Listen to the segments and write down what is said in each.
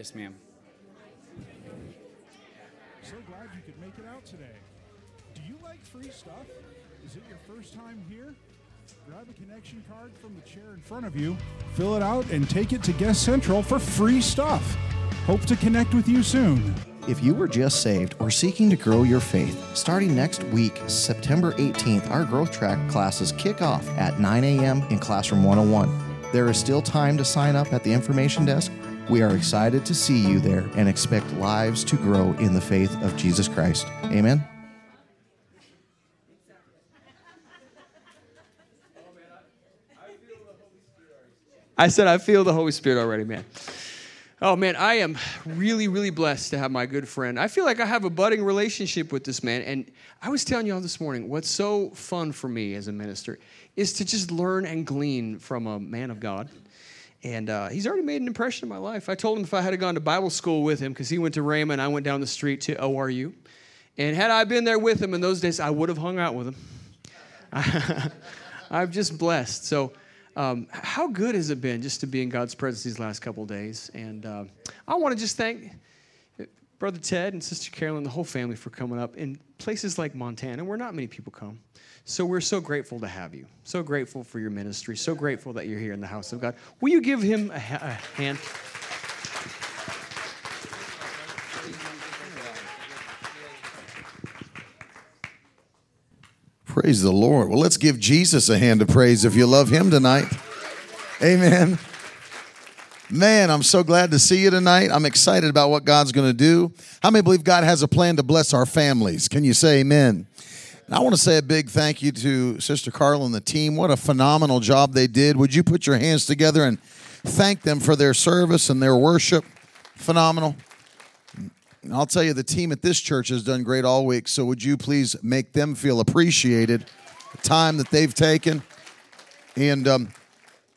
Yes, ma'am. So glad you could make it out today. Do you like free stuff? Is it your first time here? Grab a connection card from the chair in front of you, fill it out, and take it to Guest Central for free stuff. Hope to connect with you soon. If you were just saved or seeking to grow your faith, starting next week, September 18th, our growth track classes kick off at 9 a.m. in Classroom 101. There is still time to sign up at the information desk. We are excited to see you there and expect lives to grow in the faith of Jesus Christ. Amen. I said, I feel the Holy Spirit already, man. Oh, man, I am really, really blessed to have my good friend. I feel like I have a budding relationship with this man. And I was telling y'all this morning, what's so fun for me as a minister is to just learn and glean from a man of God. And uh, he's already made an impression in my life. I told him if I had gone to Bible school with him, because he went to Rhema and I went down the street to ORU. And had I been there with him in those days, I would have hung out with him. I'm just blessed. So, um, how good has it been just to be in God's presence these last couple days? And uh, I want to just thank Brother Ted and Sister Carolyn, the whole family, for coming up in places like Montana, where not many people come. So we're so grateful to have you. So grateful for your ministry. So grateful that you're here in the house of God. Will you give him a, ha- a hand? Praise the Lord. Well, let's give Jesus a hand of praise if you love him tonight. Amen. Man, I'm so glad to see you tonight. I'm excited about what God's going to do. How many believe God has a plan to bless our families? Can you say amen? And I want to say a big thank you to Sister Carla and the team. What a phenomenal job they did. Would you put your hands together and thank them for their service and their worship? Phenomenal. And I'll tell you, the team at this church has done great all week. So would you please make them feel appreciated, the time that they've taken, and um,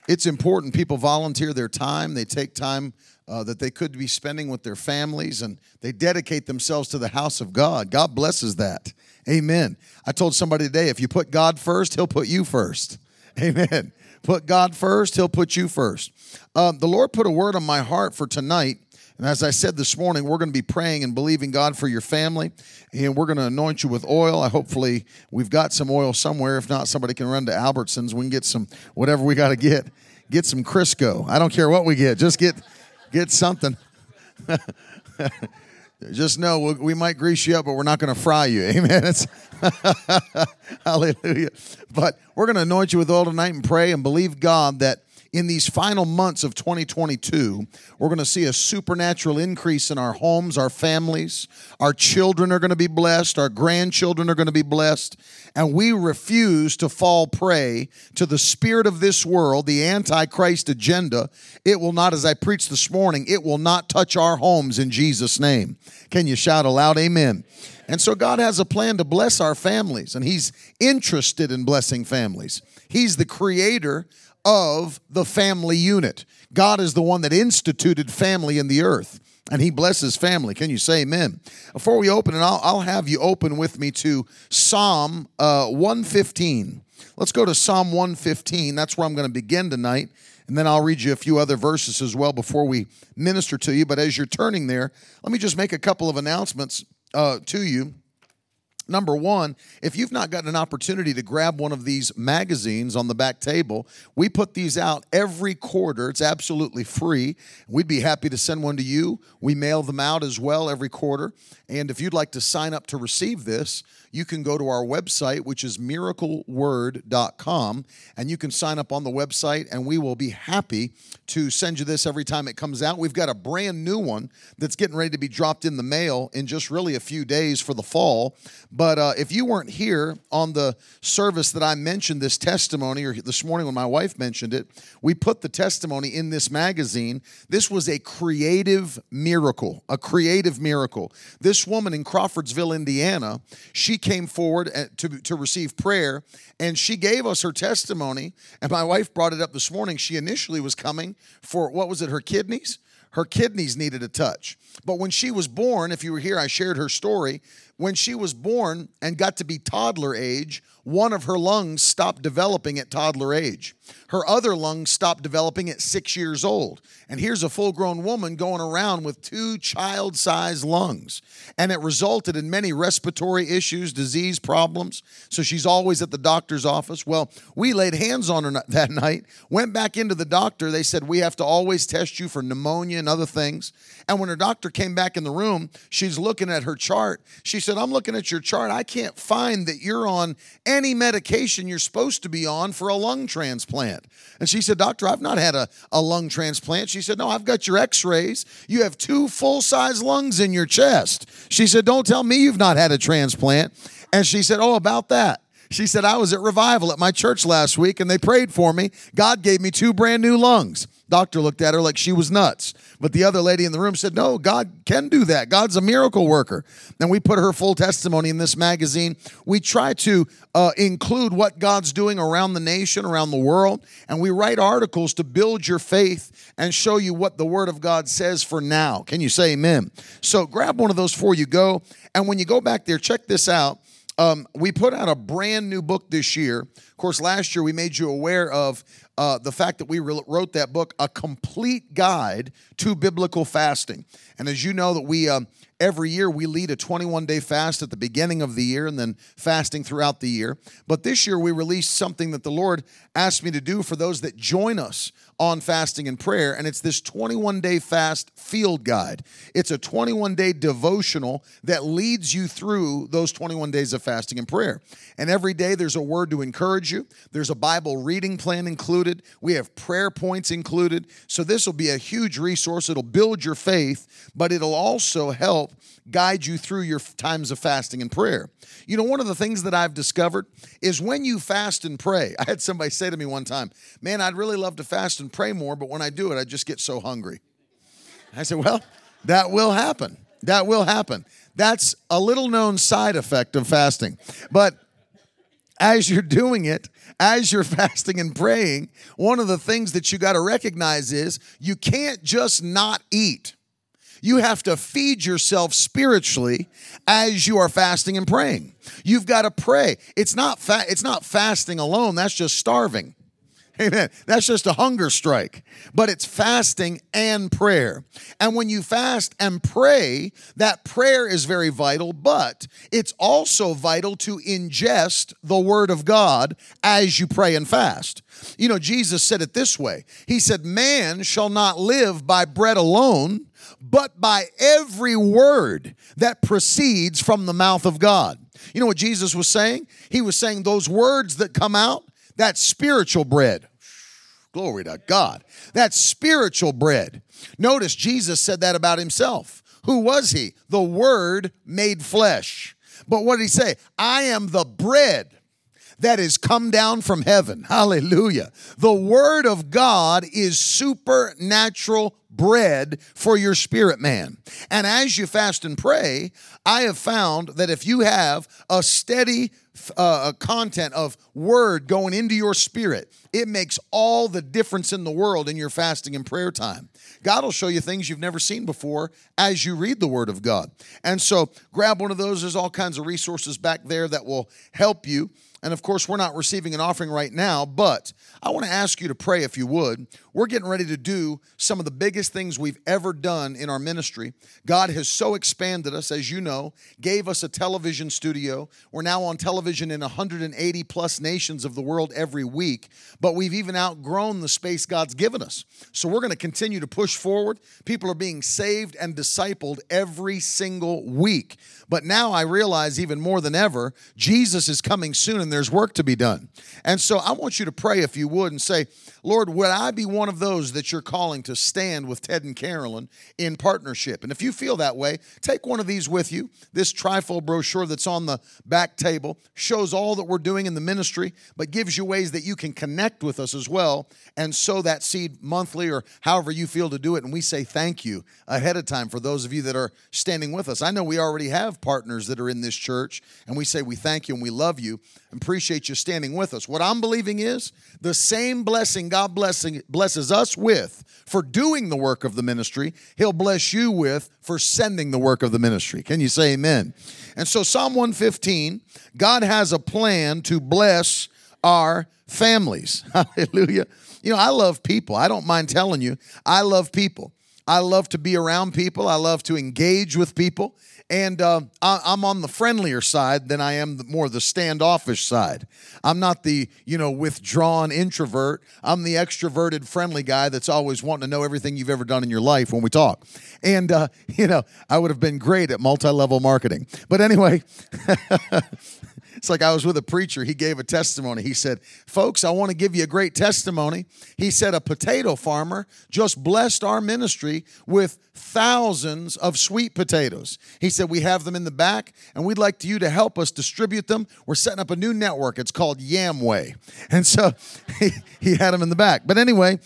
it's important. People volunteer their time. They take time uh, that they could be spending with their families, and they dedicate themselves to the house of God. God blesses that. Amen. I told somebody today, if you put God first, He'll put you first. Amen. Put God first, He'll put you first. Uh, the Lord put a word on my heart for tonight and as I said this morning, we're going to be praying and believing God for your family, and we're going to anoint you with oil. I hopefully we've got some oil somewhere. If not, somebody can run to Albertsons. We can get some whatever we got to get. Get some Crisco. I don't care what we get. Just get get something. Just know we might grease you up, but we're not going to fry you. Amen. It's hallelujah. But we're going to anoint you with oil tonight and pray and believe God that in these final months of 2022, we're going to see a supernatural increase in our homes, our families. Our children are going to be blessed, our grandchildren are going to be blessed, and we refuse to fall prey to the spirit of this world, the antichrist agenda. It will not, as I preached this morning, it will not touch our homes in Jesus' name. Can you shout aloud, Amen? And so God has a plan to bless our families, and He's interested in blessing families. He's the creator of the family unit. God is the one that instituted family in the earth and he blesses family. Can you say amen? Before we open, and I'll, I'll have you open with me to Psalm uh, 115. Let's go to Psalm 115. That's where I'm going to begin tonight. And then I'll read you a few other verses as well before we minister to you. But as you're turning there, let me just make a couple of announcements uh, to you. Number one, if you've not gotten an opportunity to grab one of these magazines on the back table, we put these out every quarter. It's absolutely free. We'd be happy to send one to you. We mail them out as well every quarter. And if you'd like to sign up to receive this, you can go to our website, which is miracleword.com, and you can sign up on the website, and we will be happy to send you this every time it comes out. We've got a brand new one that's getting ready to be dropped in the mail in just really a few days for the fall. But uh, if you weren't here on the service that I mentioned this testimony, or this morning when my wife mentioned it, we put the testimony in this magazine. This was a creative miracle, a creative miracle. This woman in Crawfordsville, Indiana, she came forward to, to receive prayer and she gave us her testimony. And my wife brought it up this morning. She initially was coming for what was it, her kidneys? Her kidneys needed a touch. But when she was born, if you were here, I shared her story. When she was born and got to be toddler age, one of her lungs stopped developing at toddler age. Her other lungs stopped developing at six years old. And here's a full grown woman going around with two child sized lungs. And it resulted in many respiratory issues, disease problems. So she's always at the doctor's office. Well, we laid hands on her that night, went back into the doctor. They said, We have to always test you for pneumonia and other things. And when her doctor came back in the room, she's looking at her chart. She said, I'm looking at your chart. I can't find that you're on any medication you're supposed to be on for a lung transplant. And she said, Doctor, I've not had a, a lung transplant. She said, No, I've got your x rays. You have two full size lungs in your chest. She said, Don't tell me you've not had a transplant. And she said, Oh, about that. She said, I was at revival at my church last week and they prayed for me. God gave me two brand new lungs. Doctor looked at her like she was nuts. But the other lady in the room said, No, God can do that. God's a miracle worker. And we put her full testimony in this magazine. We try to uh, include what God's doing around the nation, around the world. And we write articles to build your faith and show you what the Word of God says for now. Can you say amen? So grab one of those before you go. And when you go back there, check this out. Um, we put out a brand new book this year. Of course, last year we made you aware of uh, the fact that we wrote that book, A Complete Guide to Biblical Fasting. And as you know, that we um, every year we lead a 21 day fast at the beginning of the year and then fasting throughout the year. But this year we released something that the Lord asked me to do for those that join us on fasting and prayer. And it's this 21 day fast field guide. It's a 21 day devotional that leads you through those 21 days of fasting and prayer. And every day there's a word to encourage you, there's a Bible reading plan included, we have prayer points included. So this will be a huge resource. It'll build your faith, but it'll also help guide you through your times of fasting and prayer. You know, one of the things that I've discovered is when you fast and pray. I had somebody say to me one time, Man, I'd really love to fast and pray more, but when I do it, I just get so hungry. I said, Well, that will happen. That will happen. That's a little known side effect of fasting. But as you're doing it, as you're fasting and praying, one of the things that you got to recognize is you can't just not eat. You have to feed yourself spiritually as you are fasting and praying. You've got to pray. It's not fa- it's not fasting alone, that's just starving. Amen. That's just a hunger strike. But it's fasting and prayer. And when you fast and pray, that prayer is very vital, but it's also vital to ingest the word of God as you pray and fast. You know, Jesus said it this way He said, Man shall not live by bread alone, but by every word that proceeds from the mouth of God. You know what Jesus was saying? He was saying those words that come out, that's spiritual bread. Glory to God. That spiritual bread. Notice Jesus said that about himself. Who was he? The Word made flesh. But what did he say? I am the bread that is come down from heaven. Hallelujah. The Word of God is supernatural bread for your spirit man. And as you fast and pray, I have found that if you have a steady uh, content of word going into your spirit, it makes all the difference in the world in your fasting and prayer time. God will show you things you've never seen before as you read the Word of God. And so grab one of those. There's all kinds of resources back there that will help you and of course, we're not receiving an offering right now, but I want to ask you to pray if you would. We're getting ready to do some of the biggest things we've ever done in our ministry. God has so expanded us, as you know, gave us a television studio. We're now on television in 180 plus nations of the world every week, but we've even outgrown the space God's given us. So we're going to continue to push forward. People are being saved and discipled every single week. But now I realize even more than ever, Jesus is coming soon and there's work to be done. And so I want you to pray if you would and say, Lord, would I be one of those that you're calling to stand with Ted and Carolyn in partnership? And if you feel that way, take one of these with you. This trifold brochure that's on the back table shows all that we're doing in the ministry, but gives you ways that you can connect with us as well and sow that seed monthly or however you feel to do it. And we say thank you ahead of time for those of you that are standing with us. I know we already have partners that are in this church, and we say we thank you and we love you appreciate you standing with us. What I'm believing is the same blessing God blessing, blesses us with for doing the work of the ministry, He'll bless you with for sending the work of the ministry. Can you say amen? And so, Psalm 115, God has a plan to bless our families. Hallelujah. You know, I love people. I don't mind telling you, I love people. I love to be around people. I love to engage with people. And uh, I, I'm on the friendlier side than I am the, more the standoffish side. I'm not the, you know, withdrawn introvert. I'm the extroverted, friendly guy that's always wanting to know everything you've ever done in your life when we talk. And, uh, you know, I would have been great at multi level marketing. But anyway, It's like I was with a preacher. He gave a testimony. He said, Folks, I want to give you a great testimony. He said, A potato farmer just blessed our ministry with thousands of sweet potatoes. He said, We have them in the back, and we'd like you to help us distribute them. We're setting up a new network. It's called Yamway. And so he, he had them in the back. But anyway,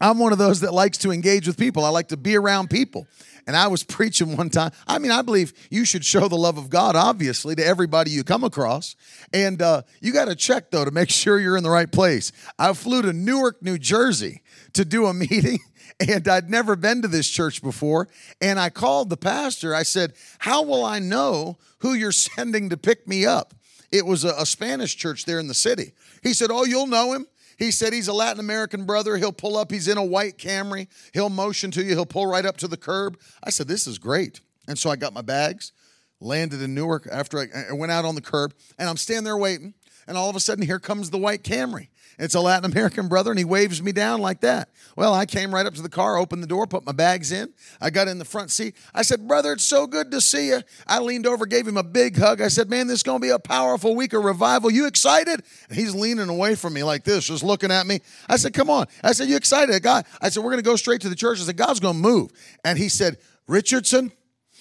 I'm one of those that likes to engage with people. I like to be around people. And I was preaching one time. I mean, I believe you should show the love of God, obviously, to everybody you come across. And uh, you got to check, though, to make sure you're in the right place. I flew to Newark, New Jersey to do a meeting. And I'd never been to this church before. And I called the pastor. I said, How will I know who you're sending to pick me up? It was a, a Spanish church there in the city. He said, Oh, you'll know him. He said he's a Latin American brother. He'll pull up. He's in a white Camry. He'll motion to you. He'll pull right up to the curb. I said, This is great. And so I got my bags, landed in Newark after I, I went out on the curb, and I'm standing there waiting. And all of a sudden, here comes the white Camry. It's a Latin American brother, and he waves me down like that. Well, I came right up to the car, opened the door, put my bags in. I got in the front seat. I said, Brother, it's so good to see you. I leaned over, gave him a big hug. I said, Man, this is going to be a powerful week of revival. You excited? And he's leaning away from me like this, just looking at me. I said, Come on. I said, You excited? God, I said, We're going to go straight to the church. I said, God's going to move. And he said, Richardson,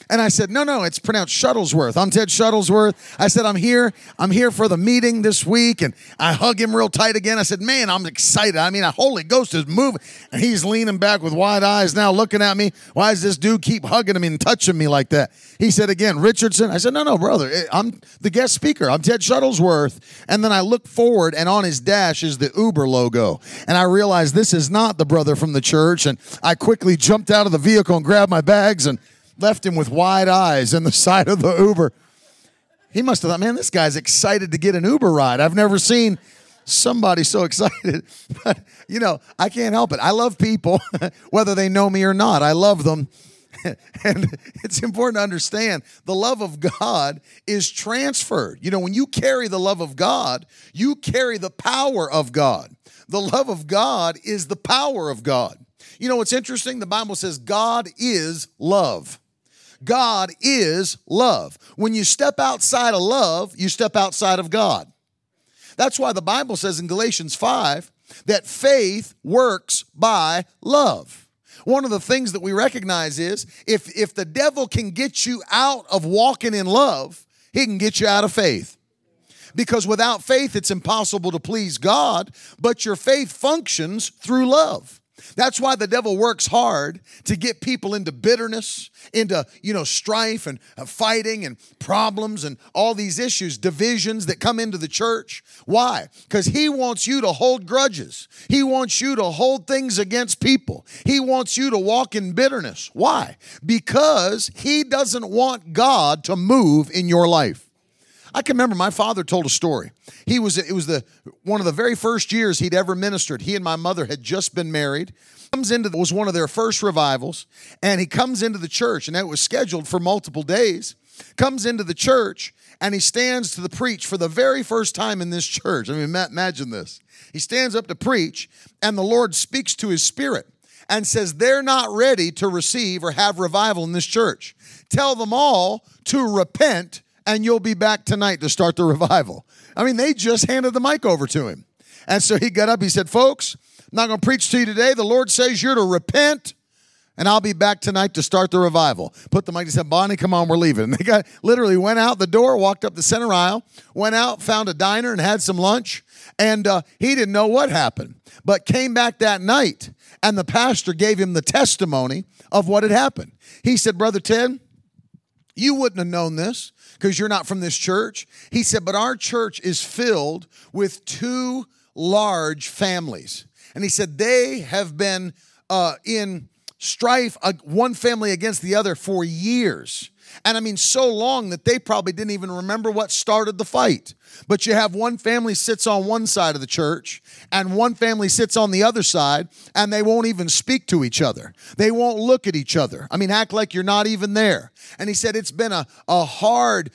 and I said, no, no, it's pronounced Shuttlesworth. I'm Ted Shuttlesworth. I said, I'm here. I'm here for the meeting this week. And I hug him real tight again. I said, man, I'm excited. I mean, a Holy Ghost is moving. And he's leaning back with wide eyes now looking at me. Why does this dude keep hugging me and touching me like that? He said again, Richardson. I said, no, no, brother. Eh, I'm the guest speaker. I'm Ted Shuttlesworth. And then I look forward and on his dash is the Uber logo. And I realized this is not the brother from the church. And I quickly jumped out of the vehicle and grabbed my bags and left him with wide eyes in the side of the Uber. He must have thought, man, this guy's excited to get an Uber ride. I've never seen somebody so excited. But, you know, I can't help it. I love people, whether they know me or not. I love them. and it's important to understand the love of God is transferred. You know, when you carry the love of God, you carry the power of God. The love of God is the power of God. You know what's interesting? The Bible says God is love. God is love. When you step outside of love, you step outside of God. That's why the Bible says in Galatians 5 that faith works by love. One of the things that we recognize is if, if the devil can get you out of walking in love, he can get you out of faith. Because without faith, it's impossible to please God, but your faith functions through love. That's why the devil works hard to get people into bitterness, into, you know, strife and uh, fighting and problems and all these issues, divisions that come into the church. Why? Because he wants you to hold grudges. He wants you to hold things against people. He wants you to walk in bitterness. Why? Because he doesn't want God to move in your life. I can remember my father told a story. He was it was the one of the very first years he'd ever ministered. He and my mother had just been married. Comes into was one of their first revivals, and he comes into the church, and it was scheduled for multiple days. Comes into the church and he stands to the preach for the very first time in this church. I mean, imagine this. He stands up to preach, and the Lord speaks to his spirit and says, They're not ready to receive or have revival in this church. Tell them all to repent and you'll be back tonight to start the revival. I mean, they just handed the mic over to him. And so he got up, he said, Folks, I'm not going to preach to you today. The Lord says you're to repent, and I'll be back tonight to start the revival. Put the mic, he said, Bonnie, come on, we're leaving. And they got literally went out the door, walked up the center aisle, went out, found a diner, and had some lunch. And uh, he didn't know what happened, but came back that night, and the pastor gave him the testimony of what had happened. He said, Brother Ted, you wouldn't have known this because you're not from this church. He said, but our church is filled with two large families. And he said, they have been uh, in strife, uh, one family against the other for years. And I mean, so long that they probably didn't even remember what started the fight. But you have one family sits on one side of the church and one family sits on the other side and they won't even speak to each other. They won't look at each other. I mean, act like you're not even there. And he said it's been a, a hard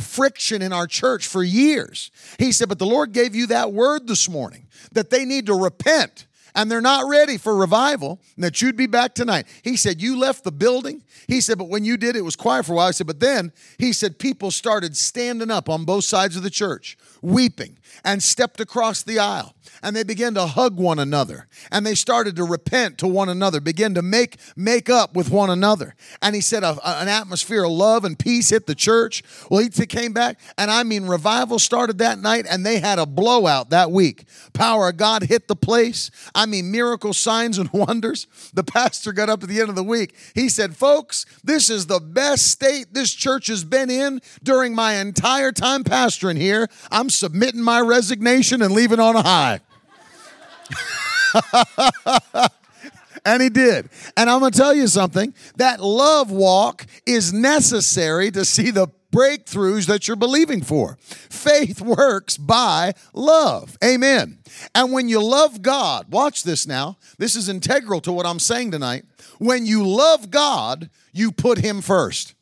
friction in our church for years. He said, but the Lord gave you that word this morning that they need to repent and they're not ready for revival, and that you'd be back tonight. He said, You left the building. He said, But when you did, it was quiet for a while. I said, But then he said, People started standing up on both sides of the church, weeping, and stepped across the aisle and they began to hug one another and they started to repent to one another begin to make make up with one another. And he said a, an atmosphere of love and peace hit the church. Well he came back and i mean revival started that night and they had a blowout that week. Power of god hit the place. I mean miracle signs and wonders. The pastor got up at the end of the week. He said folks this is the best state this church has been in during my entire time pastoring here. I'm submitting my resignation and leaving on a high and he did. And I'm going to tell you something that love walk is necessary to see the breakthroughs that you're believing for. Faith works by love. Amen. And when you love God, watch this now. This is integral to what I'm saying tonight. When you love God, you put Him first.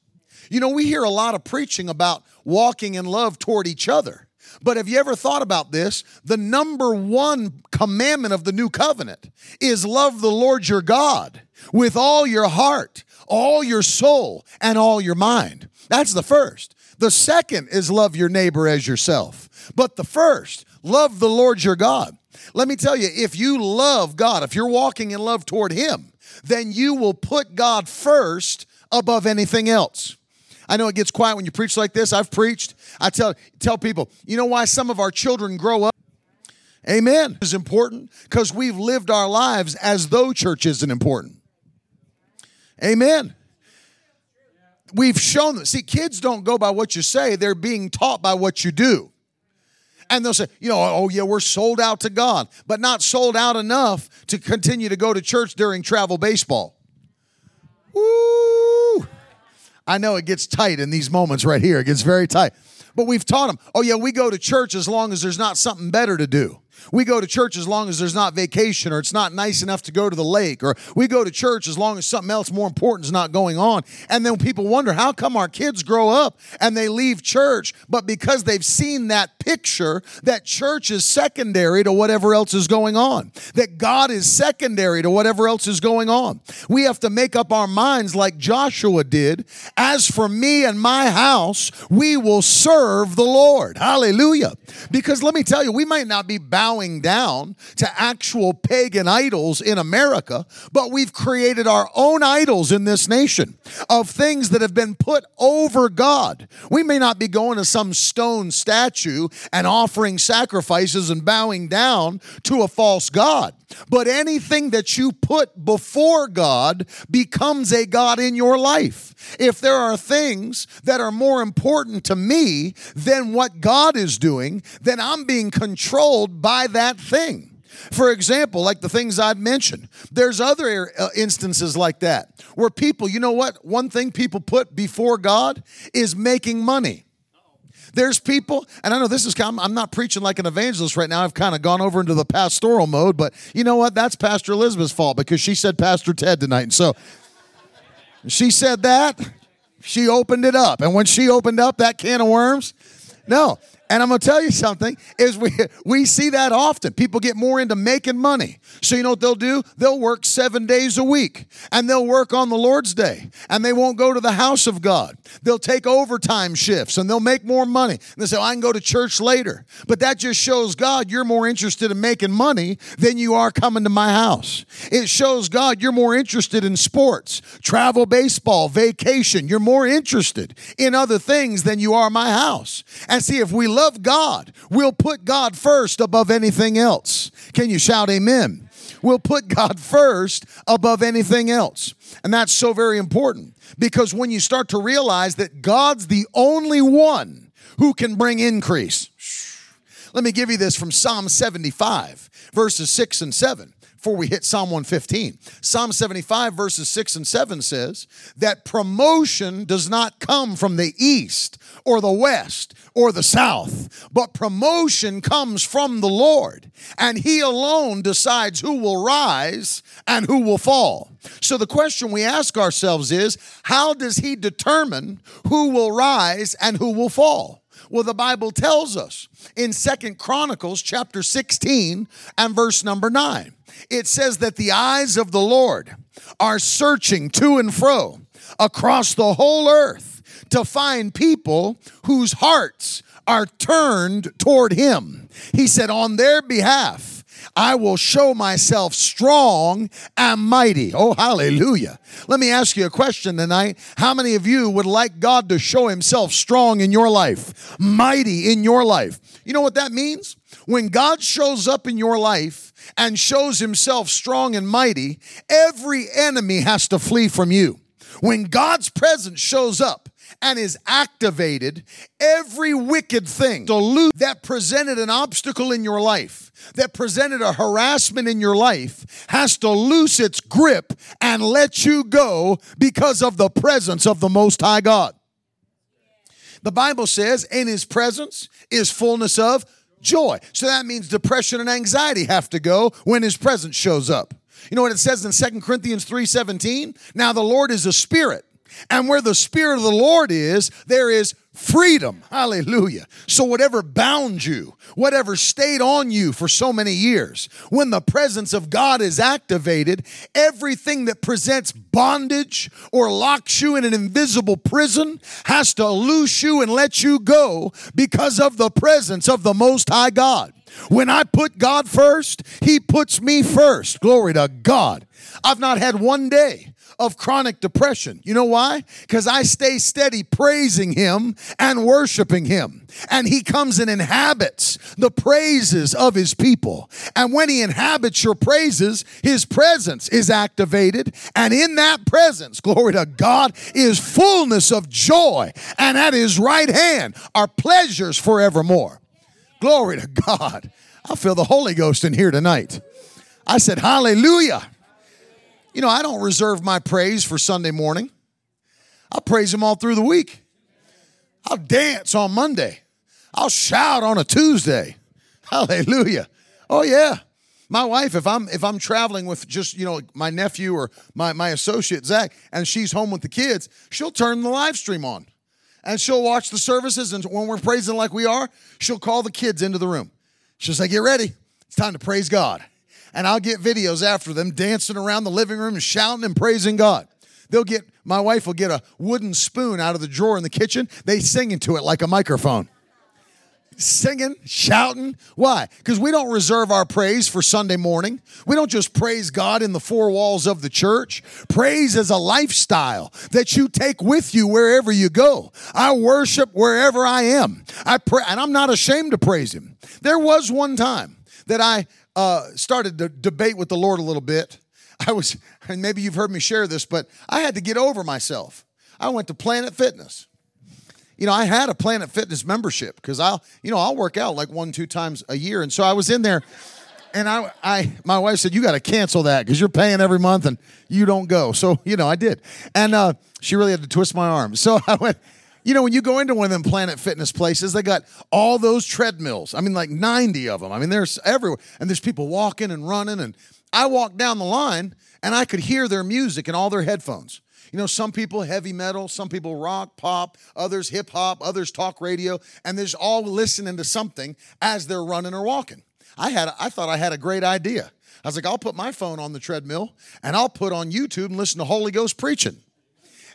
You know, we hear a lot of preaching about walking in love toward each other. But have you ever thought about this? The number one commandment of the new covenant is love the Lord your God with all your heart, all your soul, and all your mind. That's the first. The second is love your neighbor as yourself. But the first, love the Lord your God. Let me tell you, if you love God, if you're walking in love toward Him, then you will put God first above anything else. I know it gets quiet when you preach like this. I've preached. I tell tell people, you know why some of our children grow up Amen. Is important because we've lived our lives as though church isn't important. Amen. We've shown them. See, kids don't go by what you say, they're being taught by what you do. And they'll say, you know, oh, yeah, we're sold out to God, but not sold out enough to continue to go to church during travel baseball. Woo! I know it gets tight in these moments right here. It gets very tight. But we've taught them, oh, yeah, we go to church as long as there's not something better to do. We go to church as long as there's not vacation or it's not nice enough to go to the lake, or we go to church as long as something else more important is not going on. And then people wonder how come our kids grow up and they leave church, but because they've seen that picture that church is secondary to whatever else is going on, that God is secondary to whatever else is going on. We have to make up our minds like Joshua did. As for me and my house, we will serve the Lord. Hallelujah. Because let me tell you, we might not be bound bowing down to actual pagan idols in America, but we've created our own idols in this nation of things that have been put over God. We may not be going to some stone statue and offering sacrifices and bowing down to a false God. But anything that you put before God becomes a God in your life. If there are things that are more important to me than what God is doing, then I'm being controlled by that thing. For example, like the things I've mentioned, there's other uh, instances like that where people, you know what? One thing people put before God is making money. There's people, and I know this is, kind. I'm not preaching like an evangelist right now. I've kind of gone over into the pastoral mode, but you know what? That's Pastor Elizabeth's fault because she said Pastor Ted tonight. And so she said that, she opened it up. And when she opened up that can of worms, no, and I'm going to tell you something is we we see that often. People get more into making money. So you know what they'll do? They'll work 7 days a week and they'll work on the Lord's day and they won't go to the house of God. They'll take overtime shifts and they'll make more money. And they say, well, "I can go to church later." But that just shows God you're more interested in making money than you are coming to my house. It shows God you're more interested in sports, travel baseball, vacation. You're more interested in other things than you are my house. And see if we love God, we'll put God first above anything else. Can you shout amen? We'll put God first above anything else. And that's so very important because when you start to realize that God's the only one who can bring increase. Let me give you this from Psalm 75, verses 6 and 7. Before we hit Psalm 115. Psalm 75, verses 6 and 7 says that promotion does not come from the east or the west or the south, but promotion comes from the Lord, and He alone decides who will rise and who will fall. So the question we ask ourselves is how does He determine who will rise and who will fall? Well, the Bible tells us in Second Chronicles chapter 16 and verse number 9. It says that the eyes of the Lord are searching to and fro across the whole earth to find people whose hearts are turned toward him. He said, On their behalf, I will show myself strong and mighty. Oh, hallelujah. Let me ask you a question tonight. How many of you would like God to show himself strong in your life, mighty in your life? You know what that means? When God shows up in your life and shows himself strong and mighty, every enemy has to flee from you. When God's presence shows up, and is activated, every wicked thing that presented an obstacle in your life, that presented a harassment in your life, has to loose its grip and let you go because of the presence of the Most High God. The Bible says, in His presence is fullness of joy. So that means depression and anxiety have to go when His presence shows up. You know what it says in Second Corinthians 3:17? Now the Lord is a spirit and where the Spirit of the Lord is, there is freedom. Hallelujah. So, whatever bound you, whatever stayed on you for so many years, when the presence of God is activated, everything that presents bondage or locks you in an invisible prison has to loose you and let you go because of the presence of the Most High God. When I put God first, He puts me first. Glory to God. I've not had one day of chronic depression. You know why? Because I stay steady praising Him and worshiping Him. And He comes and inhabits the praises of His people. And when He inhabits your praises, His presence is activated. And in that presence, glory to God, is fullness of joy. And at His right hand are pleasures forevermore. Glory to God. I feel the Holy Ghost in here tonight. I said, Hallelujah. You know, I don't reserve my praise for Sunday morning. I'll praise Him all through the week. I'll dance on Monday. I'll shout on a Tuesday. Hallelujah. Oh yeah. My wife, if I'm if I'm traveling with just, you know, my nephew or my, my associate Zach, and she's home with the kids, she'll turn the live stream on. And she'll watch the services, and when we're praising like we are, she'll call the kids into the room. She'll say, Get ready. It's time to praise God and I'll get videos after them dancing around the living room and shouting and praising God. They'll get, my wife will get a wooden spoon out of the drawer in the kitchen. They sing into it like a microphone. Singing, shouting. Why? Because we don't reserve our praise for Sunday morning. We don't just praise God in the four walls of the church. Praise is a lifestyle that you take with you wherever you go. I worship wherever I am. I pray, and I'm not ashamed to praise Him. There was one time that I uh, started to debate with the Lord a little bit. I was, and maybe you've heard me share this, but I had to get over myself. I went to Planet Fitness. You know, I had a Planet Fitness membership because I'll, you know, I'll work out like one, two times a year. And so I was in there and I, I my wife said, You got to cancel that because you're paying every month and you don't go. So, you know, I did. And uh, she really had to twist my arm. So I went, you know, when you go into one of them Planet Fitness places, they got all those treadmills. I mean, like 90 of them. I mean, there's everywhere. And there's people walking and running. And I walked down the line and I could hear their music in all their headphones. You know, some people heavy metal, some people rock, pop, others hip hop, others talk radio, and there's all listening to something as they're running or walking. I had I thought I had a great idea. I was like, I'll put my phone on the treadmill and I'll put on YouTube and listen to Holy Ghost preaching.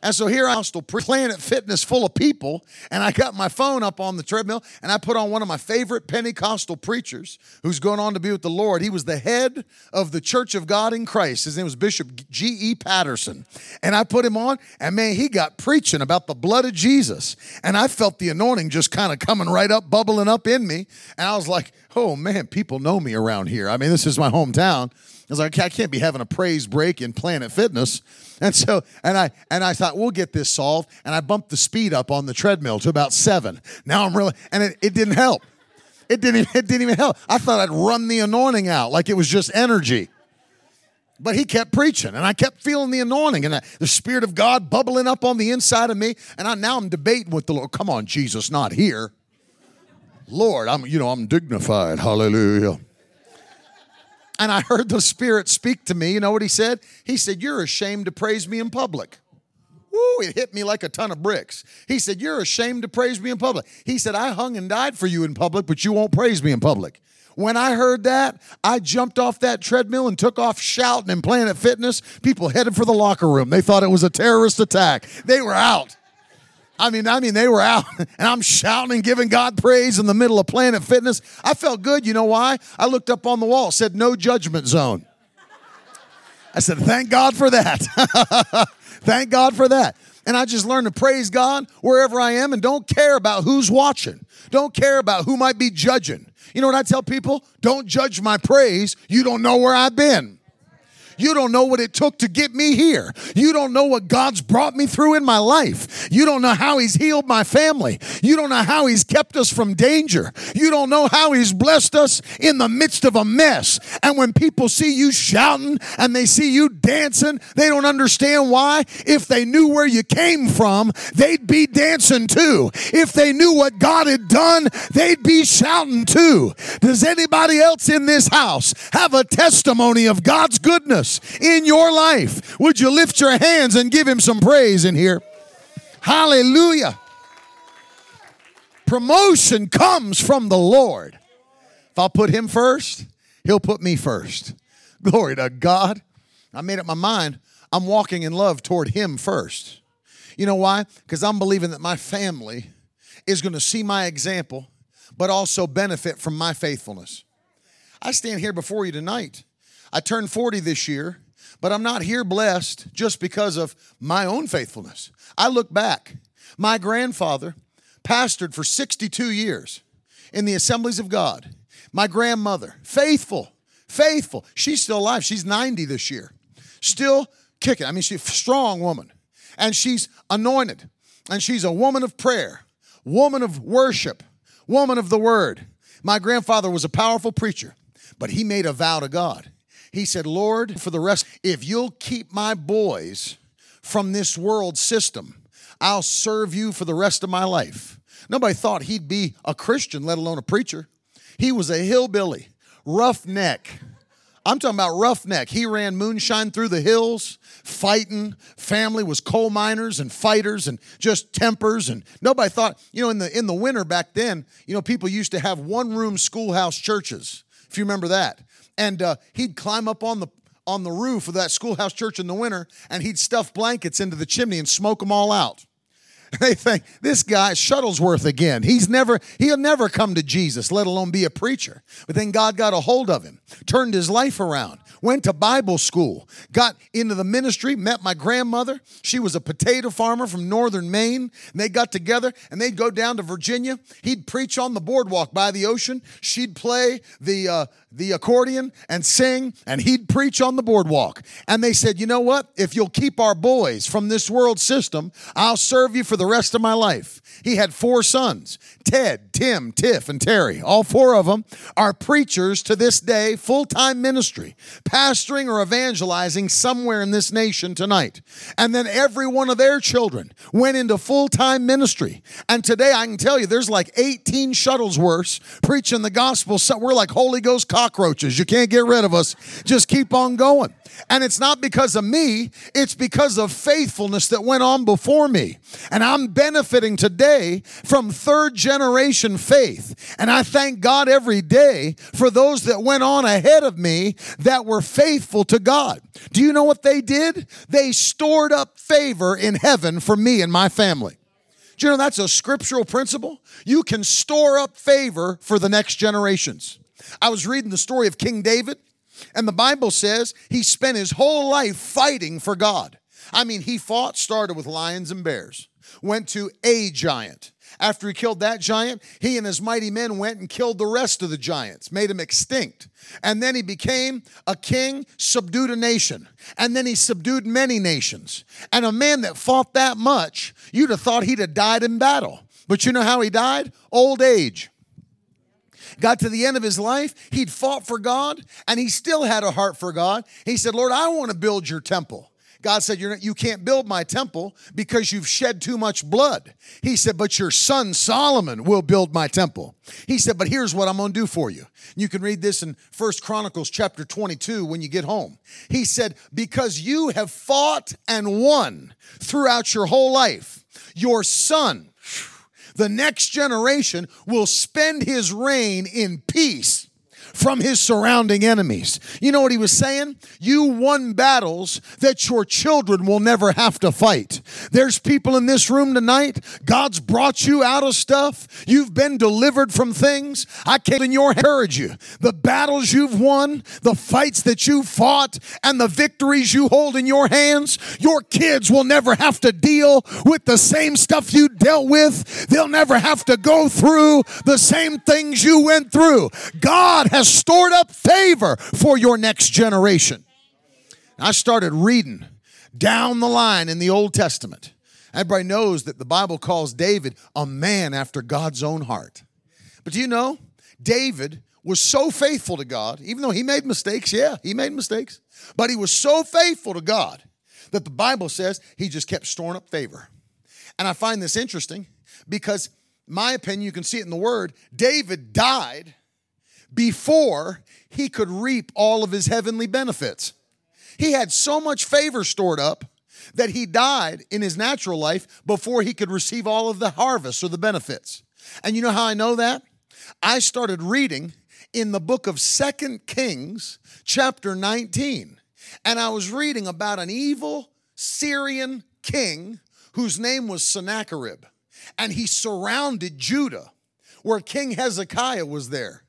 And so here I'm still Planet Fitness full of people, and I got my phone up on the treadmill, and I put on one of my favorite Pentecostal preachers who's going on to be with the Lord. He was the head of the Church of God in Christ. His name was Bishop G.E. Patterson. And I put him on, and man, he got preaching about the blood of Jesus. And I felt the anointing just kind of coming right up, bubbling up in me. And I was like, oh man, people know me around here. I mean, this is my hometown. I was like, I can't be having a praise break in Planet Fitness. And so, and I and I thought we'll get this solved. And I bumped the speed up on the treadmill to about seven. Now I'm really, and it, it didn't help. It didn't. It didn't even help. I thought I'd run the anointing out like it was just energy. But he kept preaching, and I kept feeling the anointing and the, the Spirit of God bubbling up on the inside of me. And I, now I'm debating with the Lord. Come on, Jesus, not here. Lord, I'm you know I'm dignified. Hallelujah. And I heard the Spirit speak to me. You know what he said? He said, You're ashamed to praise me in public. Woo, it hit me like a ton of bricks. He said, You're ashamed to praise me in public. He said, I hung and died for you in public, but you won't praise me in public. When I heard that, I jumped off that treadmill and took off shouting and Planet Fitness. People headed for the locker room. They thought it was a terrorist attack. They were out. I mean, I mean, they were out, and I'm shouting and giving God praise in the middle of Planet Fitness. I felt good. You know why? I looked up on the wall, said "No Judgment Zone." I said, "Thank God for that." Thank God for that. And I just learned to praise God wherever I am and don't care about who's watching. Don't care about who might be judging. You know what I tell people? Don't judge my praise. You don't know where I've been. You don't know what it took to get me here. You don't know what God's brought me through in my life. You don't know how He's healed my family. You don't know how He's kept us from danger. You don't know how He's blessed us in the midst of a mess. And when people see you shouting and they see you dancing, they don't understand why. If they knew where you came from, they'd be dancing too. If they knew what God had done, they'd be shouting too. Does anybody else in this house have a testimony of God's goodness? In your life. Would you lift your hands and give him some praise in here? Hallelujah. Promotion comes from the Lord. If I'll put him first, he'll put me first. Glory to God. I made up my mind. I'm walking in love toward him first. You know why? Because I'm believing that my family is going to see my example, but also benefit from my faithfulness. I stand here before you tonight I turned 40 this year, but I'm not here blessed just because of my own faithfulness. I look back. My grandfather pastored for 62 years in the assemblies of God. My grandmother, faithful, faithful. She's still alive. She's 90 this year. Still kicking. I mean, she's a strong woman. And she's anointed. And she's a woman of prayer, woman of worship, woman of the word. My grandfather was a powerful preacher, but he made a vow to God. He said, Lord, for the rest, if you'll keep my boys from this world system, I'll serve you for the rest of my life. Nobody thought he'd be a Christian, let alone a preacher. He was a hillbilly, roughneck. I'm talking about roughneck. He ran moonshine through the hills, fighting. Family was coal miners and fighters and just tempers. And nobody thought, you know, in the in the winter back then, you know, people used to have one room schoolhouse churches. If you remember that and uh, he'd climb up on the on the roof of that schoolhouse church in the winter and he'd stuff blankets into the chimney and smoke them all out. They think this guy Shuttlesworth again. He's never he'll never come to Jesus, let alone be a preacher. But then God got a hold of him, turned his life around, went to Bible school, got into the ministry, met my grandmother. She was a potato farmer from northern Maine. And they got together and they'd go down to Virginia. He'd preach on the boardwalk by the ocean. She'd play the uh, the accordion and sing, and he'd preach on the boardwalk. And they said, You know what? If you'll keep our boys from this world system, I'll serve you for the rest of my life. He had four sons Ted, Tim, Tiff, and Terry. All four of them are preachers to this day, full time ministry, pastoring or evangelizing somewhere in this nation tonight. And then every one of their children went into full time ministry. And today I can tell you there's like 18 Shuttlesworths preaching the gospel. So we're like Holy Ghost cockroaches. You can't get rid of us. Just keep on going. And it's not because of me, it's because of faithfulness that went on before me. And I'm benefiting today from third generation faith. And I thank God every day for those that went on ahead of me that were faithful to God. Do you know what they did? They stored up favor in heaven for me and my family. Do you know that's a scriptural principle? You can store up favor for the next generations. I was reading the story of King David. And the Bible says he spent his whole life fighting for God. I mean, he fought, started with lions and bears, went to a giant. After he killed that giant, he and his mighty men went and killed the rest of the giants, made them extinct. And then he became a king, subdued a nation. And then he subdued many nations. And a man that fought that much, you'd have thought he'd have died in battle. But you know how he died? Old age. got to the end of his life. He'd fought for God and he still had a heart for God. He said, Lord, I want to build your temple. God said, You're You can't build my temple because you've shed too much blood. He said, But your son Solomon will build my temple. He said, But here's what I'm going to do for you. You can read this in First Chronicles chapter 22 when you get home. He said, Because you have fought and won throughout your whole life, your son, the next generation, will spend his reign in peace from his surrounding enemies. You know what he was saying? You won battles that your children will never have to fight. There's people in this room tonight, God's brought you out of stuff. You've been delivered from things. I your encourage you. The battles you've won, the fights that you fought, and the victories you hold in your hands, your kids will never have to deal with the same stuff you dealt with. They'll never have to go through the same things you went through. God has stored up favor for your next generation. I started reading down the line in the Old Testament. Everybody knows that the Bible calls David a man after God's own heart. But do you know, David was so faithful to God, even though he made mistakes. Yeah, he made mistakes. But he was so faithful to God that the Bible says he just kept storing up favor. And I find this interesting because, my opinion, you can see it in the Word, David died before he could reap all of his heavenly benefits. He had so much favor stored up that he died in his natural life before he could receive all of the harvest or the benefits. And you know how I know that? I started reading in the book of Second Kings, chapter 19. And I was reading about an evil Syrian king whose name was Sennacherib. And he surrounded Judah, where King Hezekiah was there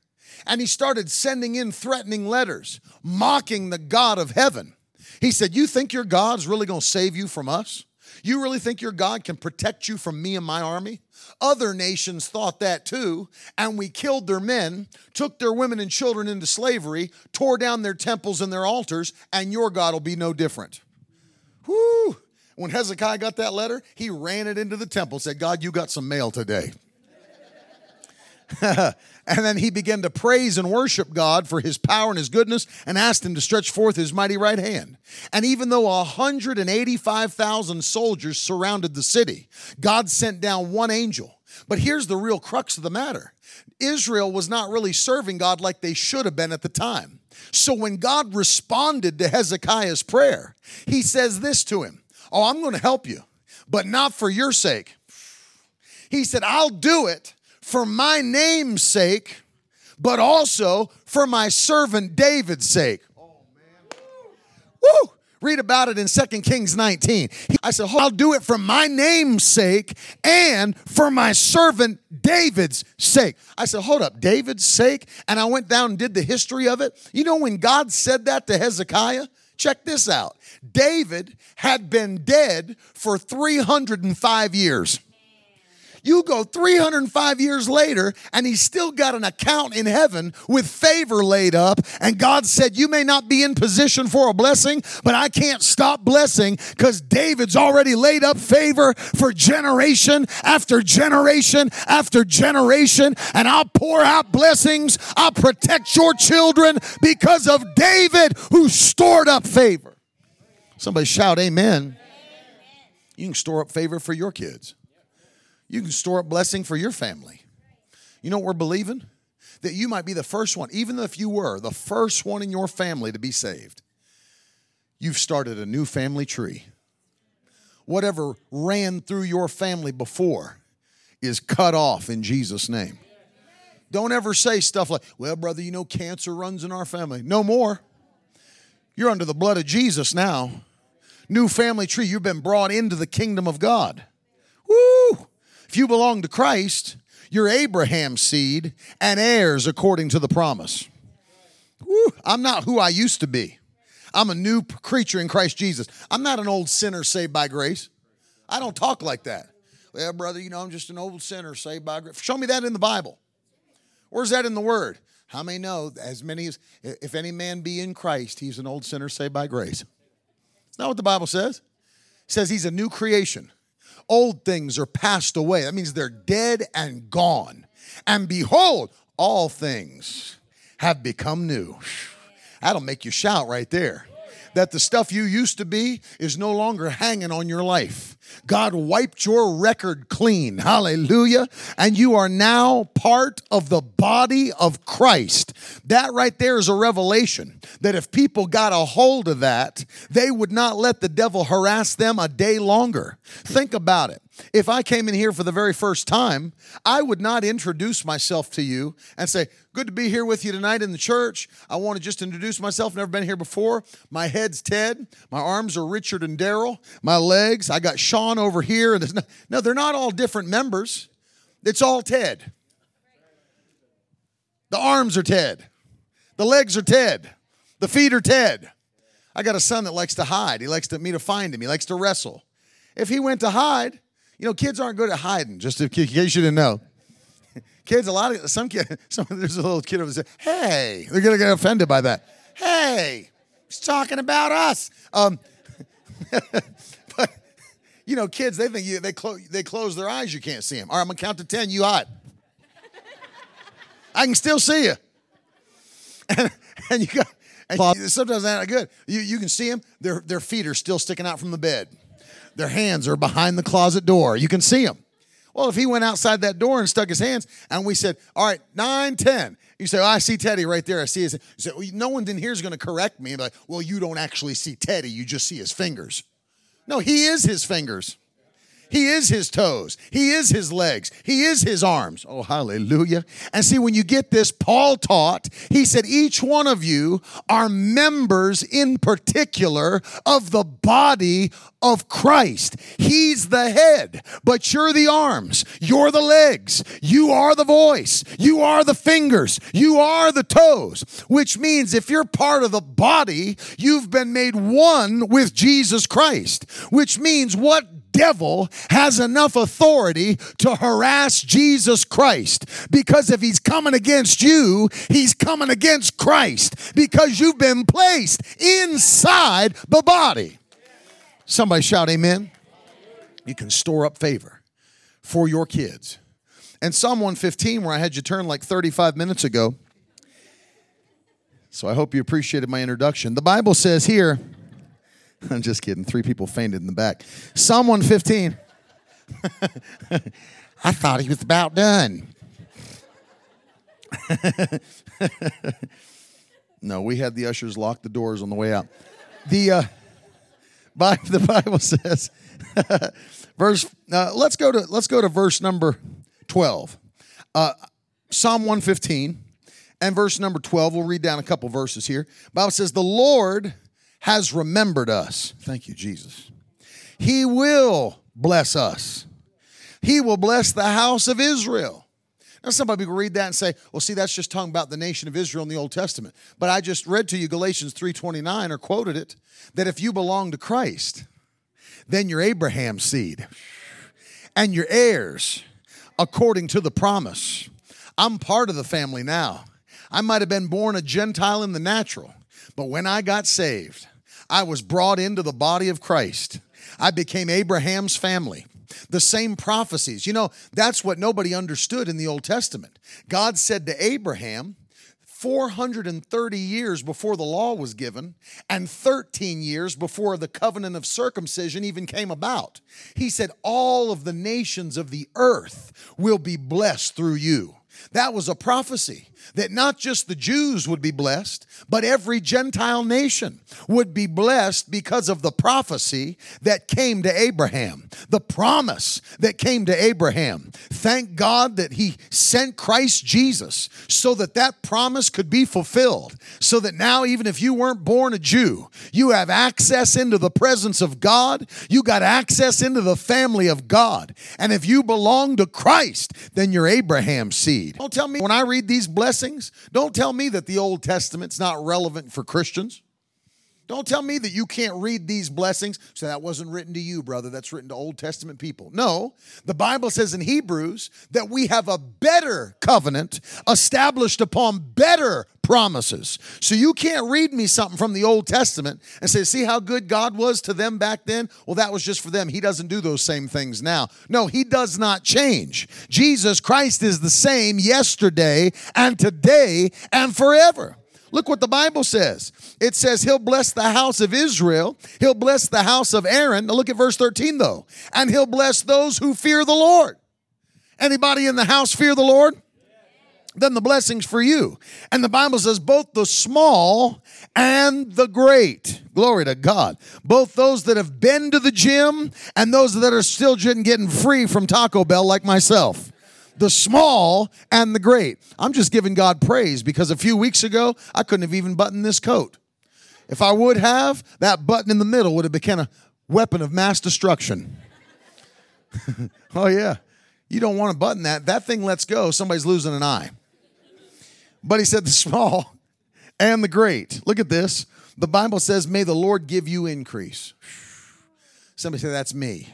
and he started sending in threatening letters, mocking the God of heaven. He said, You think your God's really going to save you from us? You really think your God can protect you from me and my army? Other nations thought that too, and we killed their men, took their women and children into slavery, tore down their temples and their altars, and your God will be no different. Whoo! When Hezekiah got that letter, he ran it into the temple, said, God, you got some mail today. And then he began to praise and worship God for his power and his goodness and asked him to stretch forth his mighty right hand. And even though 185,000 soldiers surrounded the city, God sent down one angel. But here's the real crux of the matter Israel was not really serving God like they should have been at the time. So when God responded to Hezekiah's prayer, he says this to him Oh, I'm going to help you, but not for your sake. He said, I'll do it for my name's sake, but also for my servant David's sake. Woo! Read about it in 2 Kings 19. I said, I'll do it for my name's sake and for my servant David's sake. I said, hold up, David's sake? And I went down and did the history of it. You know, when God said that to Hezekiah, check this out David had been dead for 305 years. You go 305 years later, and he's still got an account in heaven with favor laid up. And God said, You may not be in position for a blessing, but I can't stop blessing because David's already laid up favor for generation after generation after generation. And I'll pour out blessings. I'll protect your children because of David who stored up favor. Somebody shout, Amen. You can store up favor for your kids. You can store up blessing for your family. You know what we're believing? That you might be the first one, even if you were the first one in your family to be saved. You've started a new family tree. Whatever ran through your family before is cut off in Jesus' name. Don't ever say stuff like, well, brother, you know cancer runs in our family. No more. You're under the blood of Jesus now. New family tree. You've been brought into the kingdom of God. Woo! If you belong to Christ, you're Abraham's seed and heirs according to the promise. Woo, I'm not who I used to be. I'm a new creature in Christ Jesus. I'm not an old sinner saved by grace. I don't talk like that. Well, brother, you know, I'm just an old sinner saved by grace. Show me that in the Bible. Where's that in the Word? How many know as many as if any man be in Christ, he's an old sinner saved by grace? It's not what the Bible says. It says he's a new creation old things are passed away. That means they're dead and gone. And behold, all things have become new. That'll make you shout right there. That the stuff you used to be is no longer hanging on your life. God wiped your record clean. Hallelujah. And you are now part of the body of Christ. That right there is a revelation that if people got a hold of that, they would not let the devil harass them a day longer. Think about it. If I came in here for the very first time, I would not introduce myself to you and say, Good to be here with you tonight in the church. I want to just introduce myself. Never been here before. My head's Ted. My arms are Richard and Daryl. My legs, I got Sean over here. No, no, they're not all different members. It's all Ted. The arms are Ted. The legs are Ted. The feet are Ted. I got a son that likes to hide. He likes to, me to find him. He likes to wrestle. If he went to hide, you know, kids aren't good at hiding, just in case you didn't know. kids, a lot of, some kid, some, there's a little kid over there, hey, they're going to get offended by that. Hey, he's talking about us. Um, but, you know, kids, they think you, they, clo- they close their eyes, you can't see them. All right, I'm going to count to 10, you hide. I can still see you. And, and you got, and sometimes they're not good. You, you can see them, their, their feet are still sticking out from the bed. Their hands are behind the closet door. You can see them. Well, if he went outside that door and stuck his hands, and we said, "All right, nine, ten," you say, oh, "I see Teddy right there. I see his." You say, well, "No one in here is going to correct me." Like, well, you don't actually see Teddy. You just see his fingers. No, he is his fingers. He is his toes. He is his legs. He is his arms. Oh, hallelujah. And see, when you get this, Paul taught, he said, each one of you are members in particular of the body of Christ. He's the head, but you're the arms. You're the legs. You are the voice. You are the fingers. You are the toes, which means if you're part of the body, you've been made one with Jesus Christ, which means what devil has enough authority to harass Jesus Christ. Because if he's coming against you, he's coming against Christ because you've been placed inside the body. Somebody shout, Amen. You can store up favor for your kids. And Psalm 115, where I had you turn like 35 minutes ago. So I hope you appreciated my introduction. The Bible says here, I'm just kidding. Three people fainted in the back. Psalm 115. I thought he was about done. no, we had the ushers lock the doors on the way out. The uh, the Bible says, verse. Uh, let's go to let's go to verse number twelve. Uh, Psalm 115 and verse number 12. We'll read down a couple verses here. Bible says, "The Lord." Has remembered us. Thank you, Jesus. He will bless us. He will bless the house of Israel. Now, somebody will read that and say, well, see, that's just talking about the nation of Israel in the Old Testament. But I just read to you Galatians 3.29 or quoted it, that if you belong to Christ, then you're Abraham's seed and your heirs according to the promise. I'm part of the family now. I might have been born a Gentile in the natural, but when I got saved, I was brought into the body of Christ. I became Abraham's family. The same prophecies. You know, that's what nobody understood in the Old Testament. God said to Abraham, 430 years before the law was given and 13 years before the covenant of circumcision even came about. He said, All of the nations of the earth will be blessed through you. That was a prophecy that not just the Jews would be blessed, but every Gentile nation would be blessed because of the prophecy that came to Abraham, the promise that came to Abraham. Thank God that he sent Christ Jesus so that that promise could be fulfilled. So that now, even if you weren't born a Jew, you have access into the presence of God, you got access into the family of God. And if you belong to Christ, then you're Abraham's seed. Don't tell me when I read these blessings, don't tell me that the Old Testament's not relevant for Christians. Don't tell me that you can't read these blessings. So that wasn't written to you, brother. That's written to Old Testament people. No, the Bible says in Hebrews that we have a better covenant established upon better promises. So you can't read me something from the Old Testament and say, see how good God was to them back then? Well, that was just for them. He doesn't do those same things now. No, He does not change. Jesus Christ is the same yesterday and today and forever. Look what the Bible says. It says he'll bless the house of Israel. He'll bless the house of Aaron. Now look at verse 13 though. And he'll bless those who fear the Lord. Anybody in the house fear the Lord? Then the blessings for you. And the Bible says both the small and the great. Glory to God. Both those that have been to the gym and those that are still getting free from Taco Bell like myself the small and the great. I'm just giving God praise because a few weeks ago, I couldn't have even buttoned this coat. If I would have, that button in the middle would have become a weapon of mass destruction. oh, yeah. You don't want to button that. That thing lets go. Somebody's losing an eye. But he said the small and the great. Look at this. The Bible says, May the Lord give you increase. Somebody say, That's me.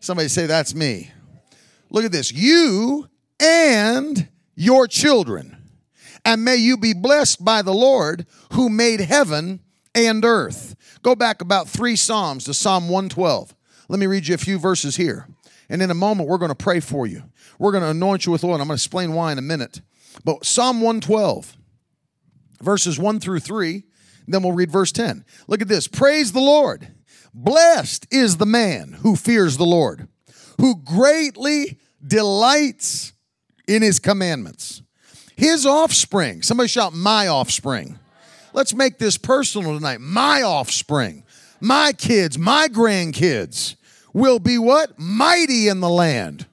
Somebody say, That's me. Look at this. You and your children. And may you be blessed by the Lord who made heaven and earth. Go back about three Psalms to Psalm 112. Let me read you a few verses here. And in a moment, we're going to pray for you. We're going to anoint you with oil. And I'm going to explain why in a minute. But Psalm 112, verses 1 through 3, then we'll read verse 10. Look at this Praise the Lord. Blessed is the man who fears the Lord who greatly delights in his commandments. His offspring, somebody shout, my offspring. Let's make this personal tonight. My offspring, my kids, my grandkids will be what? Mighty in the land.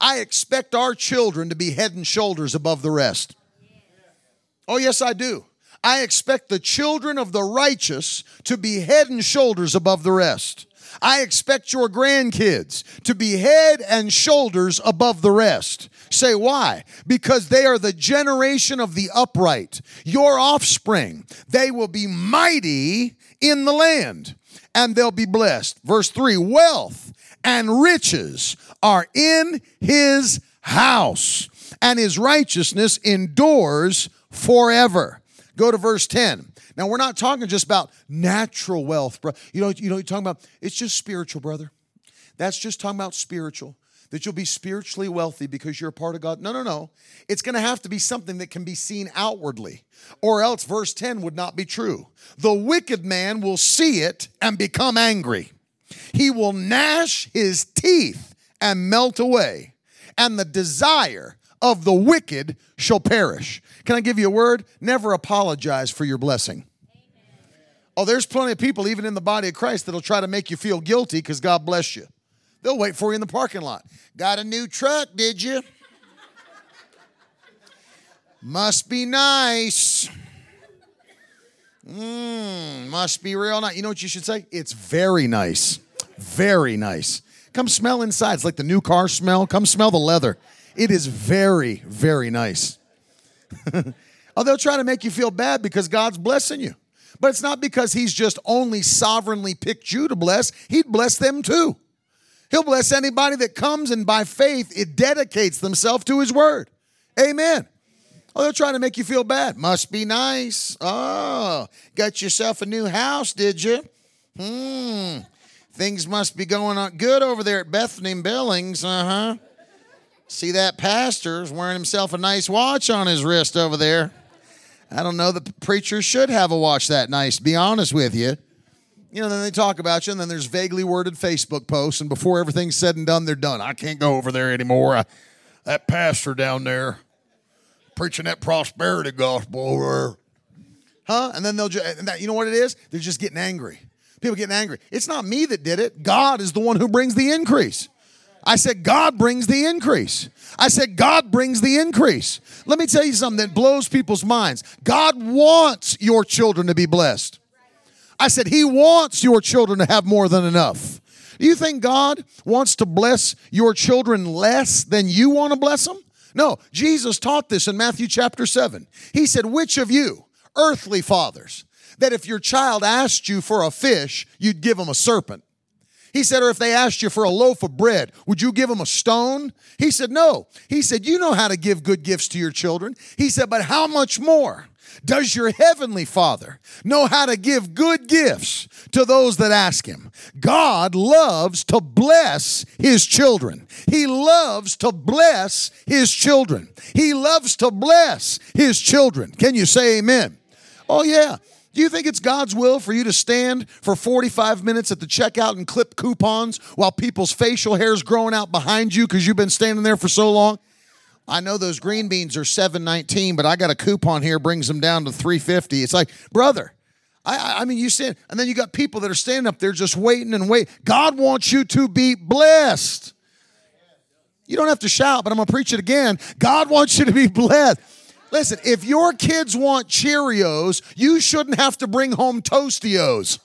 I expect our children to be head and shoulders above the rest. Oh, yes, I do. I expect the children of the righteous to be head and shoulders above the rest. I expect your grandkids to be head and shoulders above the rest. Say why? Because they are the generation of the upright. Your offspring, they will be mighty in the land and they'll be blessed. Verse 3 Wealth and riches are in his house, and his righteousness endures forever. Go to verse 10. Now we're not talking just about natural wealth, bro. You know, you know, you're talking about it's just spiritual, brother. That's just talking about spiritual. That you'll be spiritually wealthy because you're a part of God. No, no, no. It's going to have to be something that can be seen outwardly, or else verse 10 would not be true. The wicked man will see it and become angry. He will gnash his teeth and melt away, and the desire of the wicked shall perish. Can I give you a word? Never apologize for your blessing. Oh, there's plenty of people, even in the body of Christ, that'll try to make you feel guilty because God bless you. They'll wait for you in the parking lot. Got a new truck, did you? must be nice. Mmm, must be real nice. You know what you should say? It's very nice. Very nice. Come smell inside. It's like the new car smell. Come smell the leather. It is very, very nice. oh, they'll try to make you feel bad because God's blessing you. But it's not because He's just only sovereignly picked you to bless, He'd bless them too. He'll bless anybody that comes and by faith it dedicates themselves to His word. Amen. Oh, they're trying to make you feel bad. Must be nice. Oh, got yourself a new house, did you? Hmm. Things must be going on good over there at Bethany Billings. Uh huh. See that pastor's wearing himself a nice watch on his wrist over there. I don't know. The preacher should have a watch that nice, be honest with you. You know, then they talk about you, and then there's vaguely worded Facebook posts, and before everything's said and done, they're done. I can't go over there anymore. I, that pastor down there preaching that prosperity gospel over Huh? And then they'll just, you know what it is? They're just getting angry. People getting angry. It's not me that did it. God is the one who brings the increase. I said, God brings the increase. I said, God brings the increase. Let me tell you something that blows people's minds. God wants your children to be blessed. I said, He wants your children to have more than enough. Do you think God wants to bless your children less than you want to bless them? No, Jesus taught this in Matthew chapter 7. He said, Which of you, earthly fathers, that if your child asked you for a fish, you'd give him a serpent. He said, or if they asked you for a loaf of bread, would you give them a stone? He said, no. He said, you know how to give good gifts to your children. He said, but how much more? Does your heavenly Father know how to give good gifts to those that ask Him? God loves to bless His children. He loves to bless His children. He loves to bless His children. Can you say amen? Oh, yeah. Do you think it's God's will for you to stand for 45 minutes at the checkout and clip coupons while people's facial hair's growing out behind you because you've been standing there for so long? I know those green beans are 719, but I got a coupon here brings them down to 350. It's like, brother, I, I mean, you stand, and then you got people that are standing up there just waiting and wait. God wants you to be blessed. You don't have to shout, but I'm gonna preach it again. God wants you to be blessed. Listen, if your kids want Cheerios, you shouldn't have to bring home Tostios.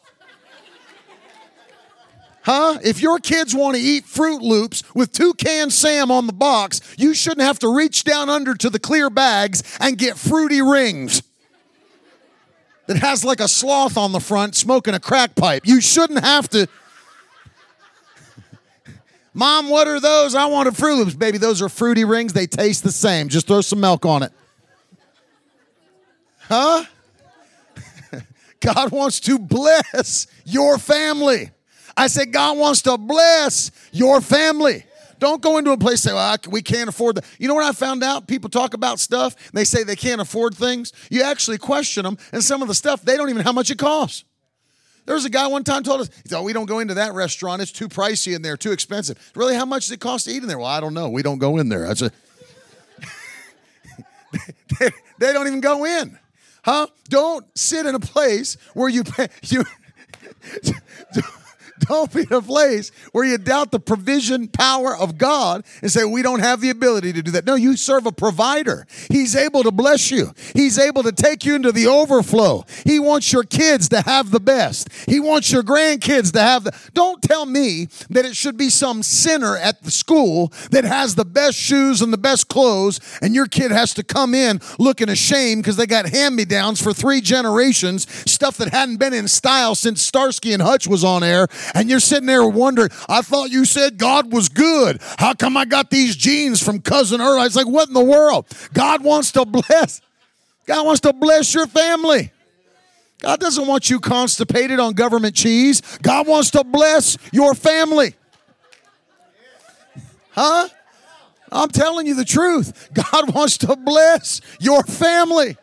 Huh? If your kids want to eat Froot Loops with Toucan Sam on the box, you shouldn't have to reach down under to the clear bags and get fruity rings that has like a sloth on the front smoking a crack pipe. You shouldn't have to. Mom, what are those? I want a Froot Loops. Baby, those are fruity rings. They taste the same. Just throw some milk on it. Huh? God wants to bless your family. I said, God wants to bless your family. Don't go into a place and say, well, we can't afford that. You know what I found out? People talk about stuff, they say they can't afford things. You actually question them, and some of the stuff, they don't even know how much it costs. There was a guy one time told us, oh, we don't go into that restaurant. It's too pricey in there, too expensive. Really, how much does it cost to eat in there? Well, I don't know. We don't go in there. That's a they, they don't even go in. Huh? Don't sit in a place where you you don't be in a place where you doubt the provision power of God and say, we don't have the ability to do that. No, you serve a provider. He's able to bless you, He's able to take you into the overflow. He wants your kids to have the best, He wants your grandkids to have the. Don't tell me that it should be some sinner at the school that has the best shoes and the best clothes, and your kid has to come in looking ashamed because they got hand me downs for three generations, stuff that hadn't been in style since Starsky and Hutch was on air and you're sitting there wondering, I thought you said God was good. How come I got these jeans from cousin Earl? It's like, what in the world? God wants to bless. God wants to bless your family. God doesn't want you constipated on government cheese. God wants to bless your family. Huh? I'm telling you the truth. God wants to bless your family.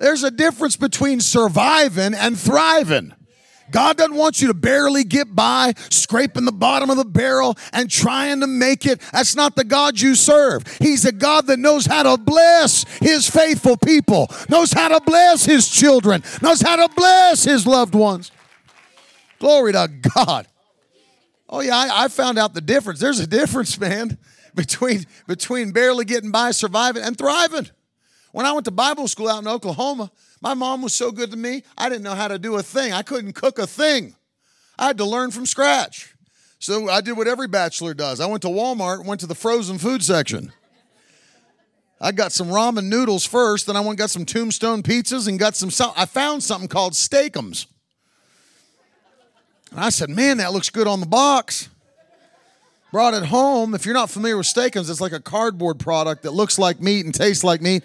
There's a difference between surviving and thriving. God doesn't want you to barely get by, scraping the bottom of the barrel and trying to make it. That's not the God you serve. He's a God that knows how to bless his faithful people, knows how to bless his children, knows how to bless his loved ones. Glory to God. Oh, yeah, I, I found out the difference. There's a difference, man, between, between barely getting by, surviving, and thriving. When I went to Bible school out in Oklahoma, my mom was so good to me, I didn't know how to do a thing. I couldn't cook a thing. I had to learn from scratch. So I did what every bachelor does. I went to Walmart, went to the frozen food section. I got some ramen noodles first, then I went and got some tombstone pizzas and got some I found something called Steak-umms. And I said, "Man, that looks good on the box." Brought it home. If you're not familiar with Steak-umms, it's like a cardboard product that looks like meat and tastes like meat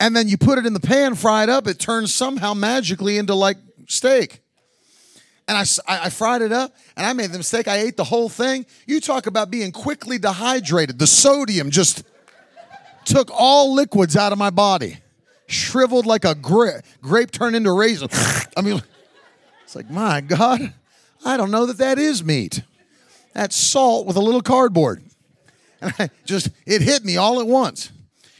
and then you put it in the pan, fry it up, it turns somehow magically into like steak. And I, I fried it up and I made the mistake. I ate the whole thing. You talk about being quickly dehydrated. The sodium just took all liquids out of my body, shriveled like a gra- grape turned into raisin. I mean, it's like, my God, I don't know that that is meat. That's salt with a little cardboard. And I just, it hit me all at once.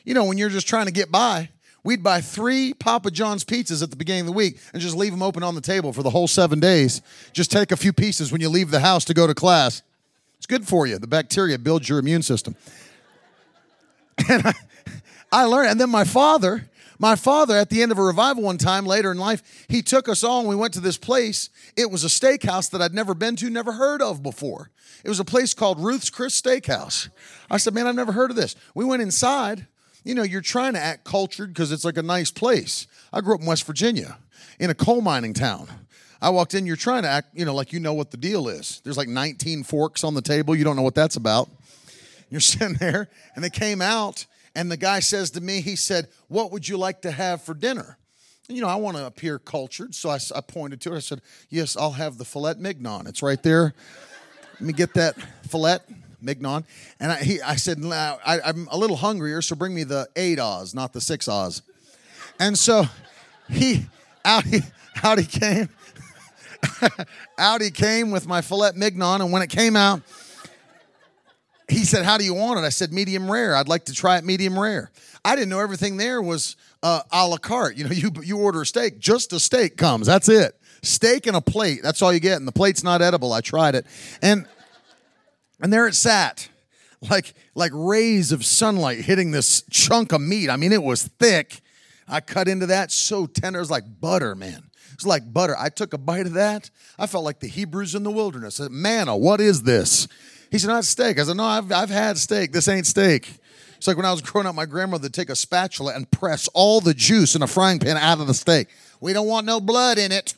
You know, when you're just trying to get by, we'd buy three Papa John's pizzas at the beginning of the week and just leave them open on the table for the whole seven days. Just take a few pieces when you leave the house to go to class. It's good for you. The bacteria builds your immune system. And I, I learned, and then my father, my father, at the end of a revival one time later in life, he took us all and we went to this place. It was a steakhouse that I'd never been to, never heard of before. It was a place called Ruth's Chris Steakhouse. I said, Man, I've never heard of this. We went inside you know, you're trying to act cultured because it's like a nice place. I grew up in West Virginia in a coal mining town. I walked in, you're trying to act, you know, like you know what the deal is. There's like 19 forks on the table. You don't know what that's about. You're sitting there, and they came out, and the guy says to me, he said, What would you like to have for dinner? And, you know, I want to appear cultured, so I, I pointed to it. I said, Yes, I'll have the filet mignon. It's right there. Let me get that filet mignon. And I, he, I said, I, I'm a little hungrier, so bring me the eight Oz, not the six Oz. And so he out he out he came. out he came with my filet mignon, and when it came out, he said, "How do you want it?" I said, "Medium rare. I'd like to try it medium rare." I didn't know everything there was uh, a la carte. You know, you you order a steak, just a steak comes. That's it. Steak and a plate. That's all you get, and the plate's not edible. I tried it, and and there it sat, like like rays of sunlight hitting this chunk of meat. I mean, it was thick. I cut into that so tender, it was like butter, man. It's like butter. I took a bite of that. I felt like the Hebrews in the wilderness. I said, Manna, uh, what is this? He said, Not steak. I said, No, I've, I've had steak. This ain't steak. It's like when I was growing up, my grandmother would take a spatula and press all the juice in a frying pan out of the steak. We don't want no blood in it.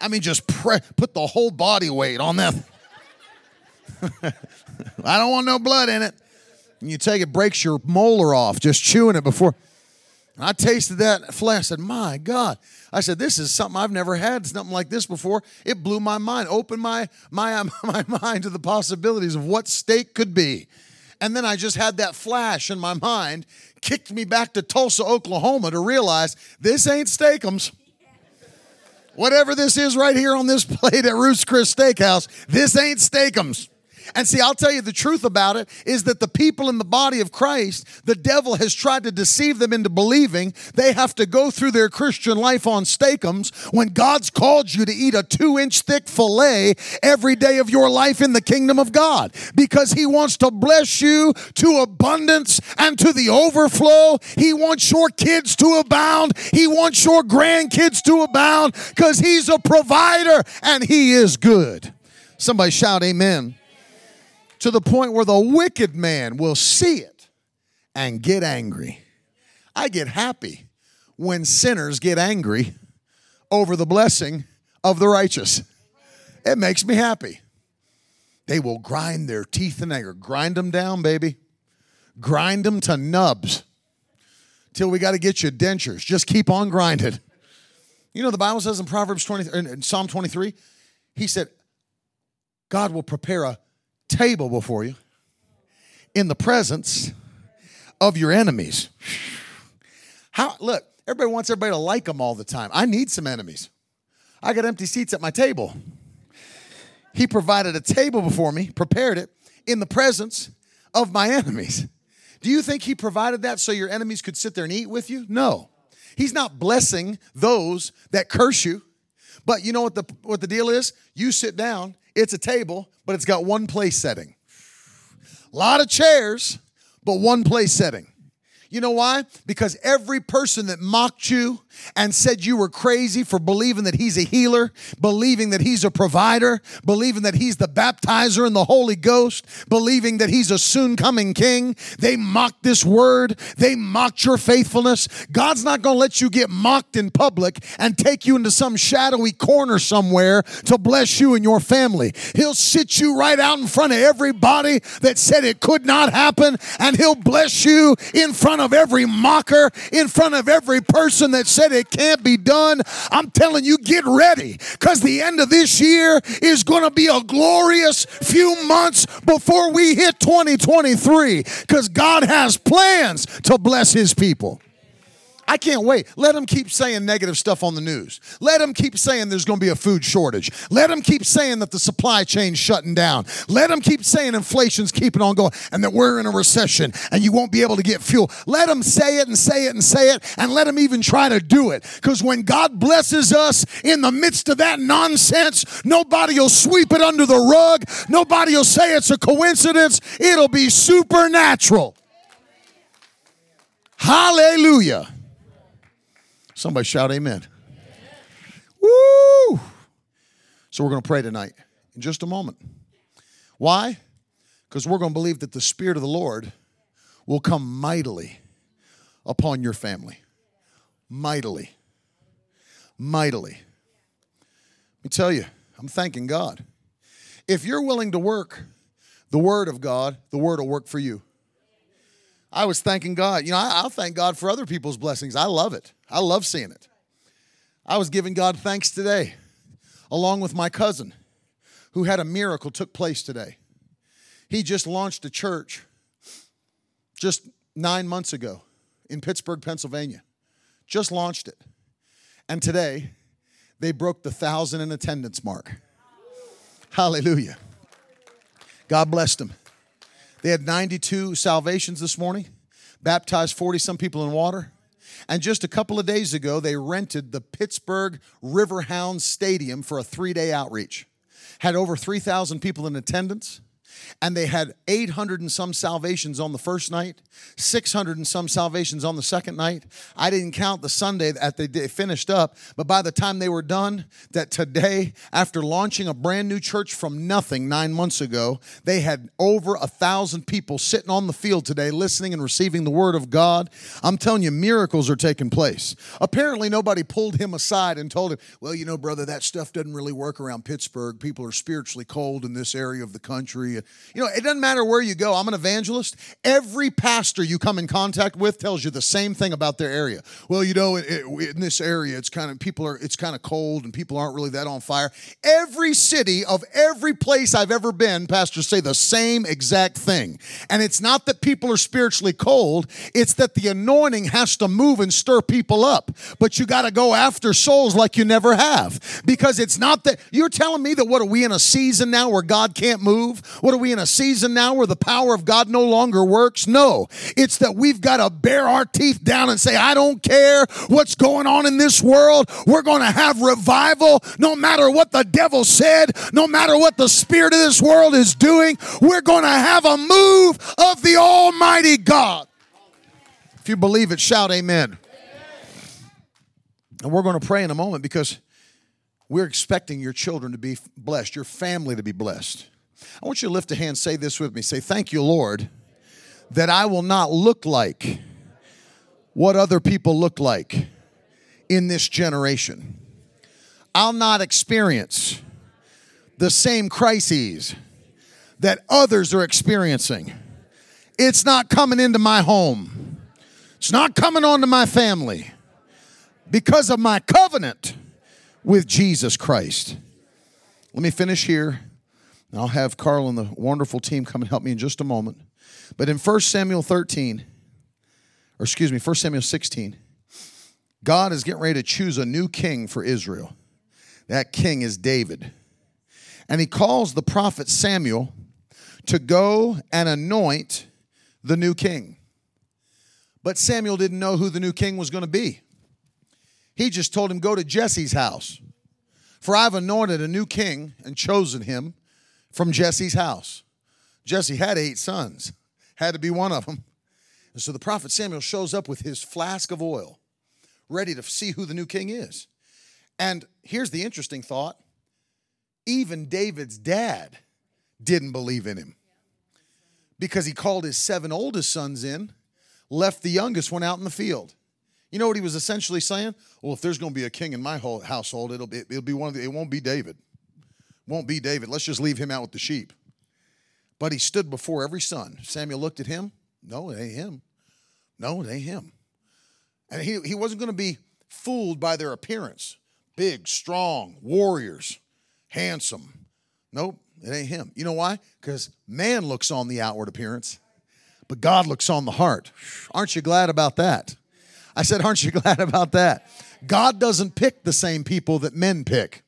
I mean, just pre- put the whole body weight on that. I don't want no blood in it. And you take it, breaks your molar off just chewing it before. I tasted that flesh. I said, My God. I said, This is something I've never had, something like this before. It blew my mind, opened my, my, my mind to the possibilities of what steak could be. And then I just had that flash in my mind, kicked me back to Tulsa, Oklahoma to realize this ain't Steak-umms. Whatever this is right here on this plate at Ruth's Chris Steakhouse, this ain't Steak-umms. And see, I'll tell you the truth about it is that the people in the body of Christ, the devil has tried to deceive them into believing they have to go through their Christian life on Steak-umms when God's called you to eat a two inch thick filet every day of your life in the kingdom of God because he wants to bless you to abundance and to the overflow. He wants your kids to abound. He wants your grandkids to abound because he's a provider and he is good. Somebody shout, Amen to the point where the wicked man will see it and get angry. I get happy when sinners get angry over the blessing of the righteous. It makes me happy. They will grind their teeth in anger. Grind them down, baby. Grind them to nubs till we got to get you dentures. Just keep on grinding. You know, the Bible says in Proverbs 20, in Psalm 23, he said, God will prepare a table before you in the presence of your enemies. How look, everybody wants everybody to like them all the time. I need some enemies. I got empty seats at my table. He provided a table before me, prepared it in the presence of my enemies. Do you think he provided that so your enemies could sit there and eat with you? No. He's not blessing those that curse you. But you know what the what the deal is? You sit down it's a table, but it's got one place setting. A lot of chairs, but one place setting. You know why? Because every person that mocked you and said you were crazy for believing that he's a healer, believing that he's a provider, believing that he's the baptizer in the Holy Ghost, believing that he's a soon coming king, they mocked this word. They mocked your faithfulness. God's not going to let you get mocked in public and take you into some shadowy corner somewhere to bless you and your family. He'll sit you right out in front of everybody that said it could not happen, and he'll bless you in front of every mocker, in front of every person that said it can't be done. I'm telling you, get ready because the end of this year is going to be a glorious few months before we hit 2023 because God has plans to bless his people. I can't wait. Let them keep saying negative stuff on the news. Let them keep saying there's going to be a food shortage. Let them keep saying that the supply chain's shutting down. Let them keep saying inflation's keeping on going and that we're in a recession and you won't be able to get fuel. Let them say it and say it and say it and let them even try to do it. Because when God blesses us in the midst of that nonsense, nobody will sweep it under the rug. Nobody will say it's a coincidence. It'll be supernatural. Hallelujah. Somebody shout amen. Woo! So we're going to pray tonight in just a moment. Why? Because we're going to believe that the Spirit of the Lord will come mightily upon your family. mightily. Mightily. Let me tell you, I'm thanking God. If you're willing to work the Word of God, the Word will work for you. I was thanking God. You know, I, will thank God for other people's blessings. I love it. I love seeing it. I was giving God thanks today, along with my cousin, who had a miracle took place today. He just launched a church just nine months ago in Pittsburgh, Pennsylvania. Just launched it. And today, they broke the thousand in attendance mark. Hallelujah. God blessed them. They had 92 salvations this morning, baptized 40 some people in water. And just a couple of days ago, they rented the Pittsburgh Riverhounds Stadium for a three day outreach. Had over 3,000 people in attendance and they had 800 and some salvations on the first night, 600 and some salvations on the second night. I didn't count the Sunday that they finished up, but by the time they were done, that today, after launching a brand new church from nothing nine months ago, they had over a thousand people sitting on the field today listening and receiving the word of God. I'm telling you, miracles are taking place. Apparently, nobody pulled him aside and told him, Well, you know, brother, that stuff doesn't really work around Pittsburgh. People are spiritually cold in this area of the country. You know, it doesn't matter where you go. I'm an evangelist. Every pastor you come in contact with tells you the same thing about their area. Well, you know, it, it, in this area, it's kind of people are it's kind of cold and people aren't really that on fire. Every city of every place I've ever been, pastors say the same exact thing. And it's not that people are spiritually cold, it's that the anointing has to move and stir people up. But you got to go after souls like you never have. Because it's not that you're telling me that what are we in a season now where God can't move? What are we in a season now where the power of God no longer works? No. It's that we've got to bear our teeth down and say, I don't care what's going on in this world. We're going to have revival no matter what the devil said, no matter what the spirit of this world is doing. We're going to have a move of the Almighty God. If you believe it, shout amen. And we're going to pray in a moment because we're expecting your children to be blessed, your family to be blessed. I want you to lift a hand, say this with me. Say, Thank you, Lord, that I will not look like what other people look like in this generation. I'll not experience the same crises that others are experiencing. It's not coming into my home, it's not coming onto my family because of my covenant with Jesus Christ. Let me finish here. And I'll have Carl and the wonderful team come and help me in just a moment. But in 1 Samuel 13, or excuse me, 1 Samuel 16, God is getting ready to choose a new king for Israel. That king is David. And he calls the prophet Samuel to go and anoint the new king. But Samuel didn't know who the new king was going to be. He just told him, Go to Jesse's house, for I've anointed a new king and chosen him from Jesse's house. Jesse had eight sons, had to be one of them. And so the prophet Samuel shows up with his flask of oil, ready to see who the new king is. And here's the interesting thought even David's dad didn't believe in him because he called his seven oldest sons in, left the youngest one out in the field. You know what he was essentially saying? Well, if there's going to be a king in my household, it'll be, it'll be one of the, it won't be David won't be David. Let's just leave him out with the sheep. But he stood before every son. Samuel looked at him. No, it ain't him. No, it ain't him. And he, he wasn't going to be fooled by their appearance big, strong, warriors, handsome. Nope, it ain't him. You know why? Because man looks on the outward appearance, but God looks on the heart. Aren't you glad about that? I said, Aren't you glad about that? God doesn't pick the same people that men pick.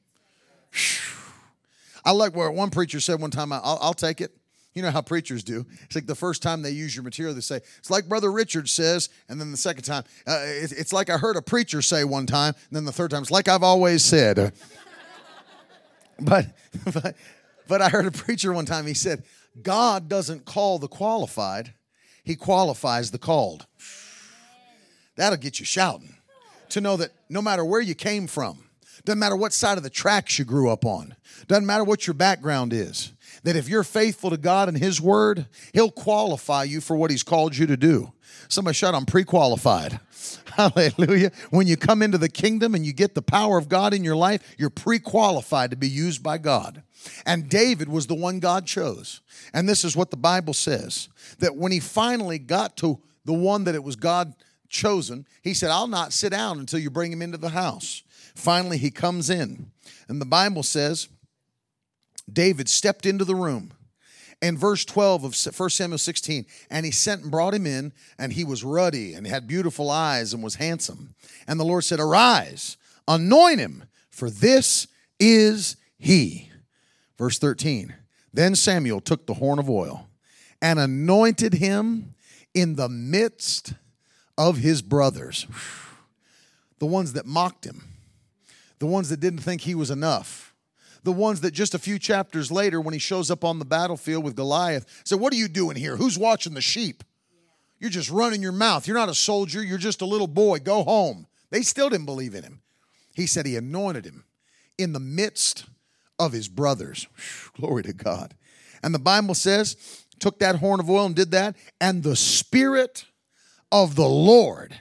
I like where one preacher said one time, I'll, I'll take it. You know how preachers do. It's like the first time they use your material, they say, it's like Brother Richard says. And then the second time, uh, it, it's like I heard a preacher say one time. And then the third time, it's like I've always said. but, but, but I heard a preacher one time, he said, God doesn't call the qualified, He qualifies the called. That'll get you shouting. To know that no matter where you came from, doesn't matter what side of the tracks you grew up on. Doesn't matter what your background is. that if you're faithful to God and His Word, He'll qualify you for what He's called you to do. Somebody shout, I'm pre qualified. Hallelujah. When you come into the kingdom and you get the power of God in your life, you're pre qualified to be used by God. And David was the one God chose. And this is what the Bible says that when he finally got to the one that it was God chosen, he said, I'll not sit down until you bring him into the house. Finally, he comes in. And the Bible says, David stepped into the room. And verse 12 of 1 Samuel 16, and he sent and brought him in, and he was ruddy and had beautiful eyes and was handsome. And the Lord said, Arise, anoint him, for this is he. Verse 13, then Samuel took the horn of oil and anointed him in the midst of his brothers, the ones that mocked him, the ones that didn't think he was enough, the ones that just a few chapters later, when he shows up on the battlefield with Goliath, said, What are you doing here? Who's watching the sheep? You're just running your mouth. You're not a soldier. You're just a little boy. Go home. They still didn't believe in him. He said he anointed him in the midst of his brothers. Glory to God. And the Bible says, took that horn of oil and did that, and the Spirit of the Lord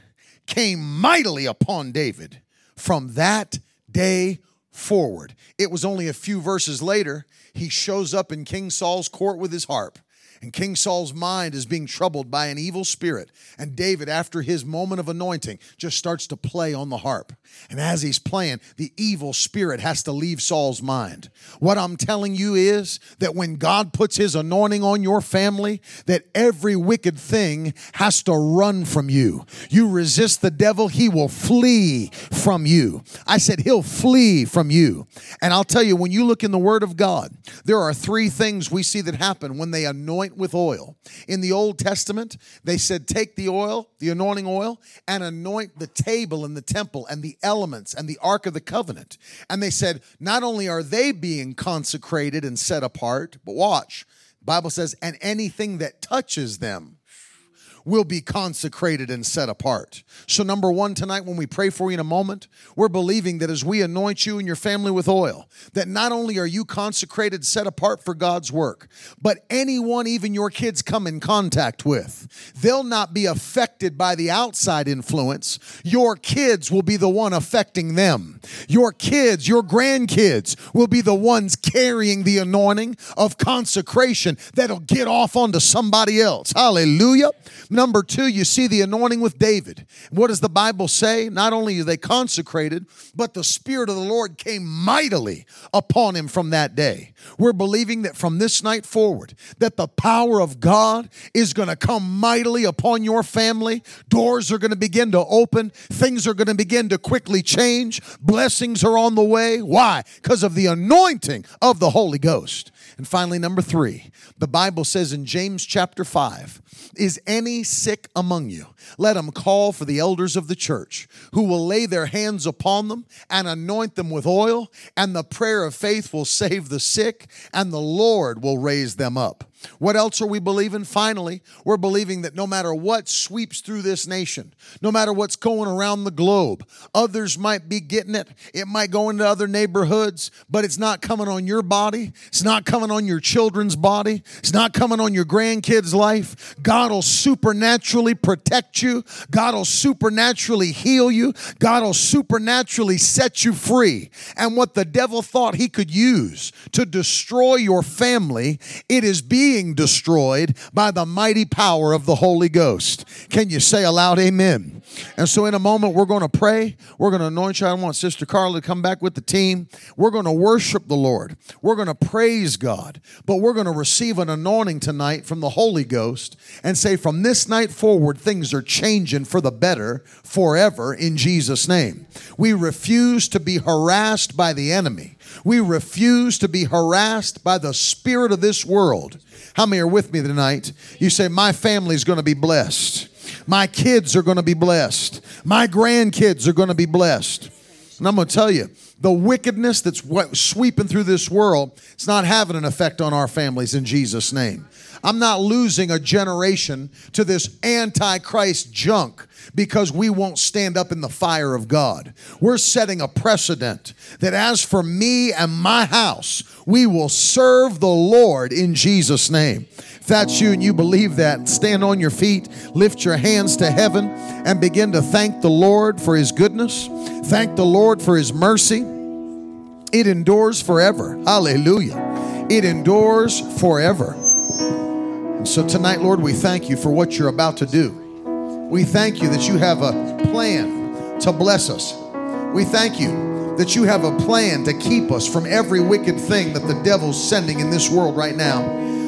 came mightily upon David from that day forward. It was only a few verses later, he shows up in King Saul's court with his harp. And King Saul's mind is being troubled by an evil spirit. And David, after his moment of anointing, just starts to play on the harp. And as he's playing, the evil spirit has to leave Saul's mind. What I'm telling you is that when God puts his anointing on your family, that every wicked thing has to run from you. You resist the devil, he will flee from you. I said, he'll flee from you. And I'll tell you, when you look in the Word of God, there are three things we see that happen when they anoint with oil. In the Old Testament, they said, Take the oil, the anointing oil, and anoint the table in the temple and the elements and the Ark of the Covenant. And they said, Not only are they being consecrated and set apart, but watch, Bible says, and anything that touches them will be consecrated and set apart. So, number one, tonight when we pray for you in a moment, we're believing that as we anoint you and your family with oil, that not only are you consecrated, set apart for God's work, but anyone, even your kids, come in contact with, they'll not be affected by the outside influence. Your kids will be the one affecting them. Your kids, your grandkids will be the ones carrying the anointing of consecration that'll get off onto somebody else. Hallelujah. Number two, you see the anointing with David. What does the Bible say? Not only are they consecrated, but the Spirit of the Lord came mightily upon him from that day. We're believing that from this night forward, that the power of God is going to come mightily upon your family. Doors are going to begin to open. Things are going to begin to quickly change. Blessings are on the way. Why? Because of the anointing of the Holy Ghost. And finally, number three, the Bible says in James chapter 5 Is any sick among you? Let them call for the elders of the church, who will lay their hands upon them and anoint them with oil, and the prayer of faith will save the sick, and the Lord will raise them up. What else are we believing? Finally, we're believing that no matter what sweeps through this nation, no matter what's going around the globe, others might be getting it. It might go into other neighborhoods, but it's not coming on your body. It's not coming on your children's body. It's not coming on your grandkids' life. God will supernaturally protect you. God will supernaturally heal you. God will supernaturally set you free. And what the devil thought he could use to destroy your family, it is being being destroyed by the mighty power of the Holy Ghost. Can you say aloud, Amen? And so, in a moment, we're going to pray. We're going to anoint you. I want Sister Carla to come back with the team. We're going to worship the Lord. We're going to praise God. But we're going to receive an anointing tonight from the Holy Ghost and say, from this night forward, things are changing for the better forever in Jesus' name. We refuse to be harassed by the enemy. We refuse to be harassed by the spirit of this world. How many are with me tonight? You say, My family's going to be blessed. My kids are going to be blessed. My grandkids are going to be blessed. And I'm going to tell you, the wickedness that's sweeping through this world, it's not having an effect on our families in Jesus' name. I'm not losing a generation to this antichrist junk because we won't stand up in the fire of God. We're setting a precedent that as for me and my house, we will serve the Lord in Jesus' name. If that's you and you believe that, stand on your feet, lift your hands to heaven, and begin to thank the Lord for his goodness. Thank the Lord for his mercy. It endures forever. Hallelujah. It endures forever. So tonight, Lord, we thank you for what you're about to do. We thank you that you have a plan to bless us. We thank you that you have a plan to keep us from every wicked thing that the devil's sending in this world right now.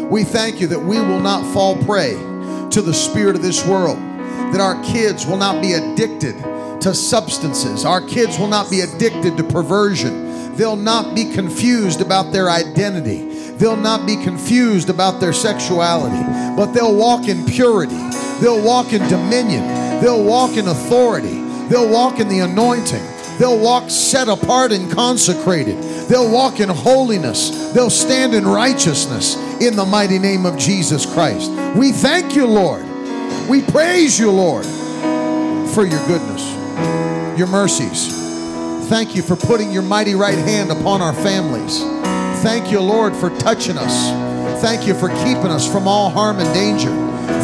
We thank you that we will not fall prey to the spirit of this world, that our kids will not be addicted to substances, our kids will not be addicted to perversion, they'll not be confused about their identity. They'll not be confused about their sexuality, but they'll walk in purity. They'll walk in dominion. They'll walk in authority. They'll walk in the anointing. They'll walk set apart and consecrated. They'll walk in holiness. They'll stand in righteousness in the mighty name of Jesus Christ. We thank you, Lord. We praise you, Lord, for your goodness, your mercies. Thank you for putting your mighty right hand upon our families. Thank you, Lord, for touching us. Thank you for keeping us from all harm and danger.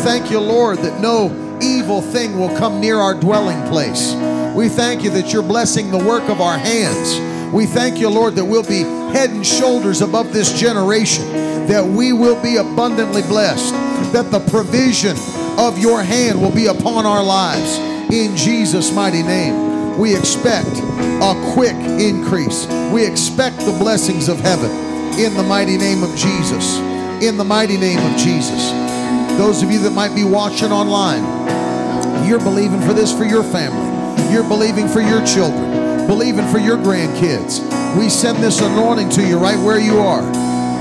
Thank you, Lord, that no evil thing will come near our dwelling place. We thank you that you're blessing the work of our hands. We thank you, Lord, that we'll be head and shoulders above this generation, that we will be abundantly blessed, that the provision of your hand will be upon our lives. In Jesus' mighty name, we expect a quick increase. We expect the blessings of heaven in the mighty name of Jesus. In the mighty name of Jesus. Those of you that might be watching online, you're believing for this for your family. You're believing for your children, believing for your grandkids. We send this anointing to you right where you are.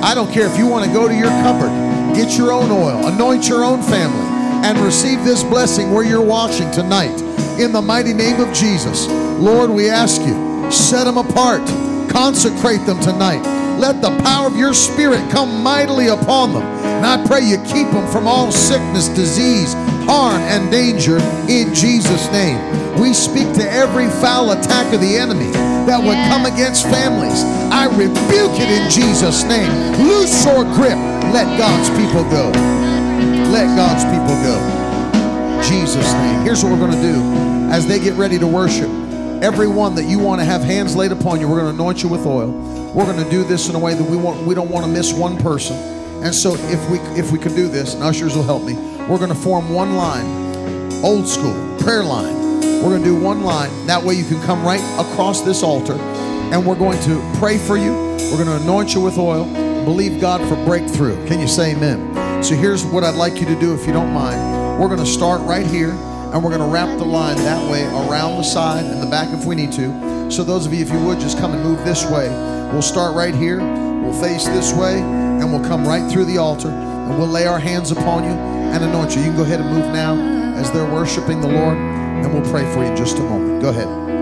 I don't care if you want to go to your cupboard, get your own oil, anoint your own family, and receive this blessing where you're watching tonight. In the mighty name of Jesus, Lord, we ask you, set them apart, consecrate them tonight. Let the power of your spirit come mightily upon them. And I pray you keep them from all sickness, disease, harm, and danger in Jesus' name. We speak to every foul attack of the enemy that would come against families. I rebuke it in Jesus' name. Loose your grip. Let God's people go. Let God's people go. Jesus' name. Here's what we're going to do as they get ready to worship. Everyone that you want to have hands laid upon you, we're going to anoint you with oil. We're going to do this in a way that we want. We don't want to miss one person. And so, if we if we could do this, and ushers will help me, we're going to form one line, old school prayer line. We're going to do one line. That way, you can come right across this altar, and we're going to pray for you. We're going to anoint you with oil. Believe God for breakthrough. Can you say Amen? So here's what I'd like you to do, if you don't mind. We're going to start right here, and we're going to wrap the line that way around the side and the back if we need to. So those of you, if you would, just come and move this way. We'll start right here. We'll face this way, and we'll come right through the altar, and we'll lay our hands upon you and anoint you. You can go ahead and move now as they're worshiping the Lord, and we'll pray for you in just a moment. Go ahead.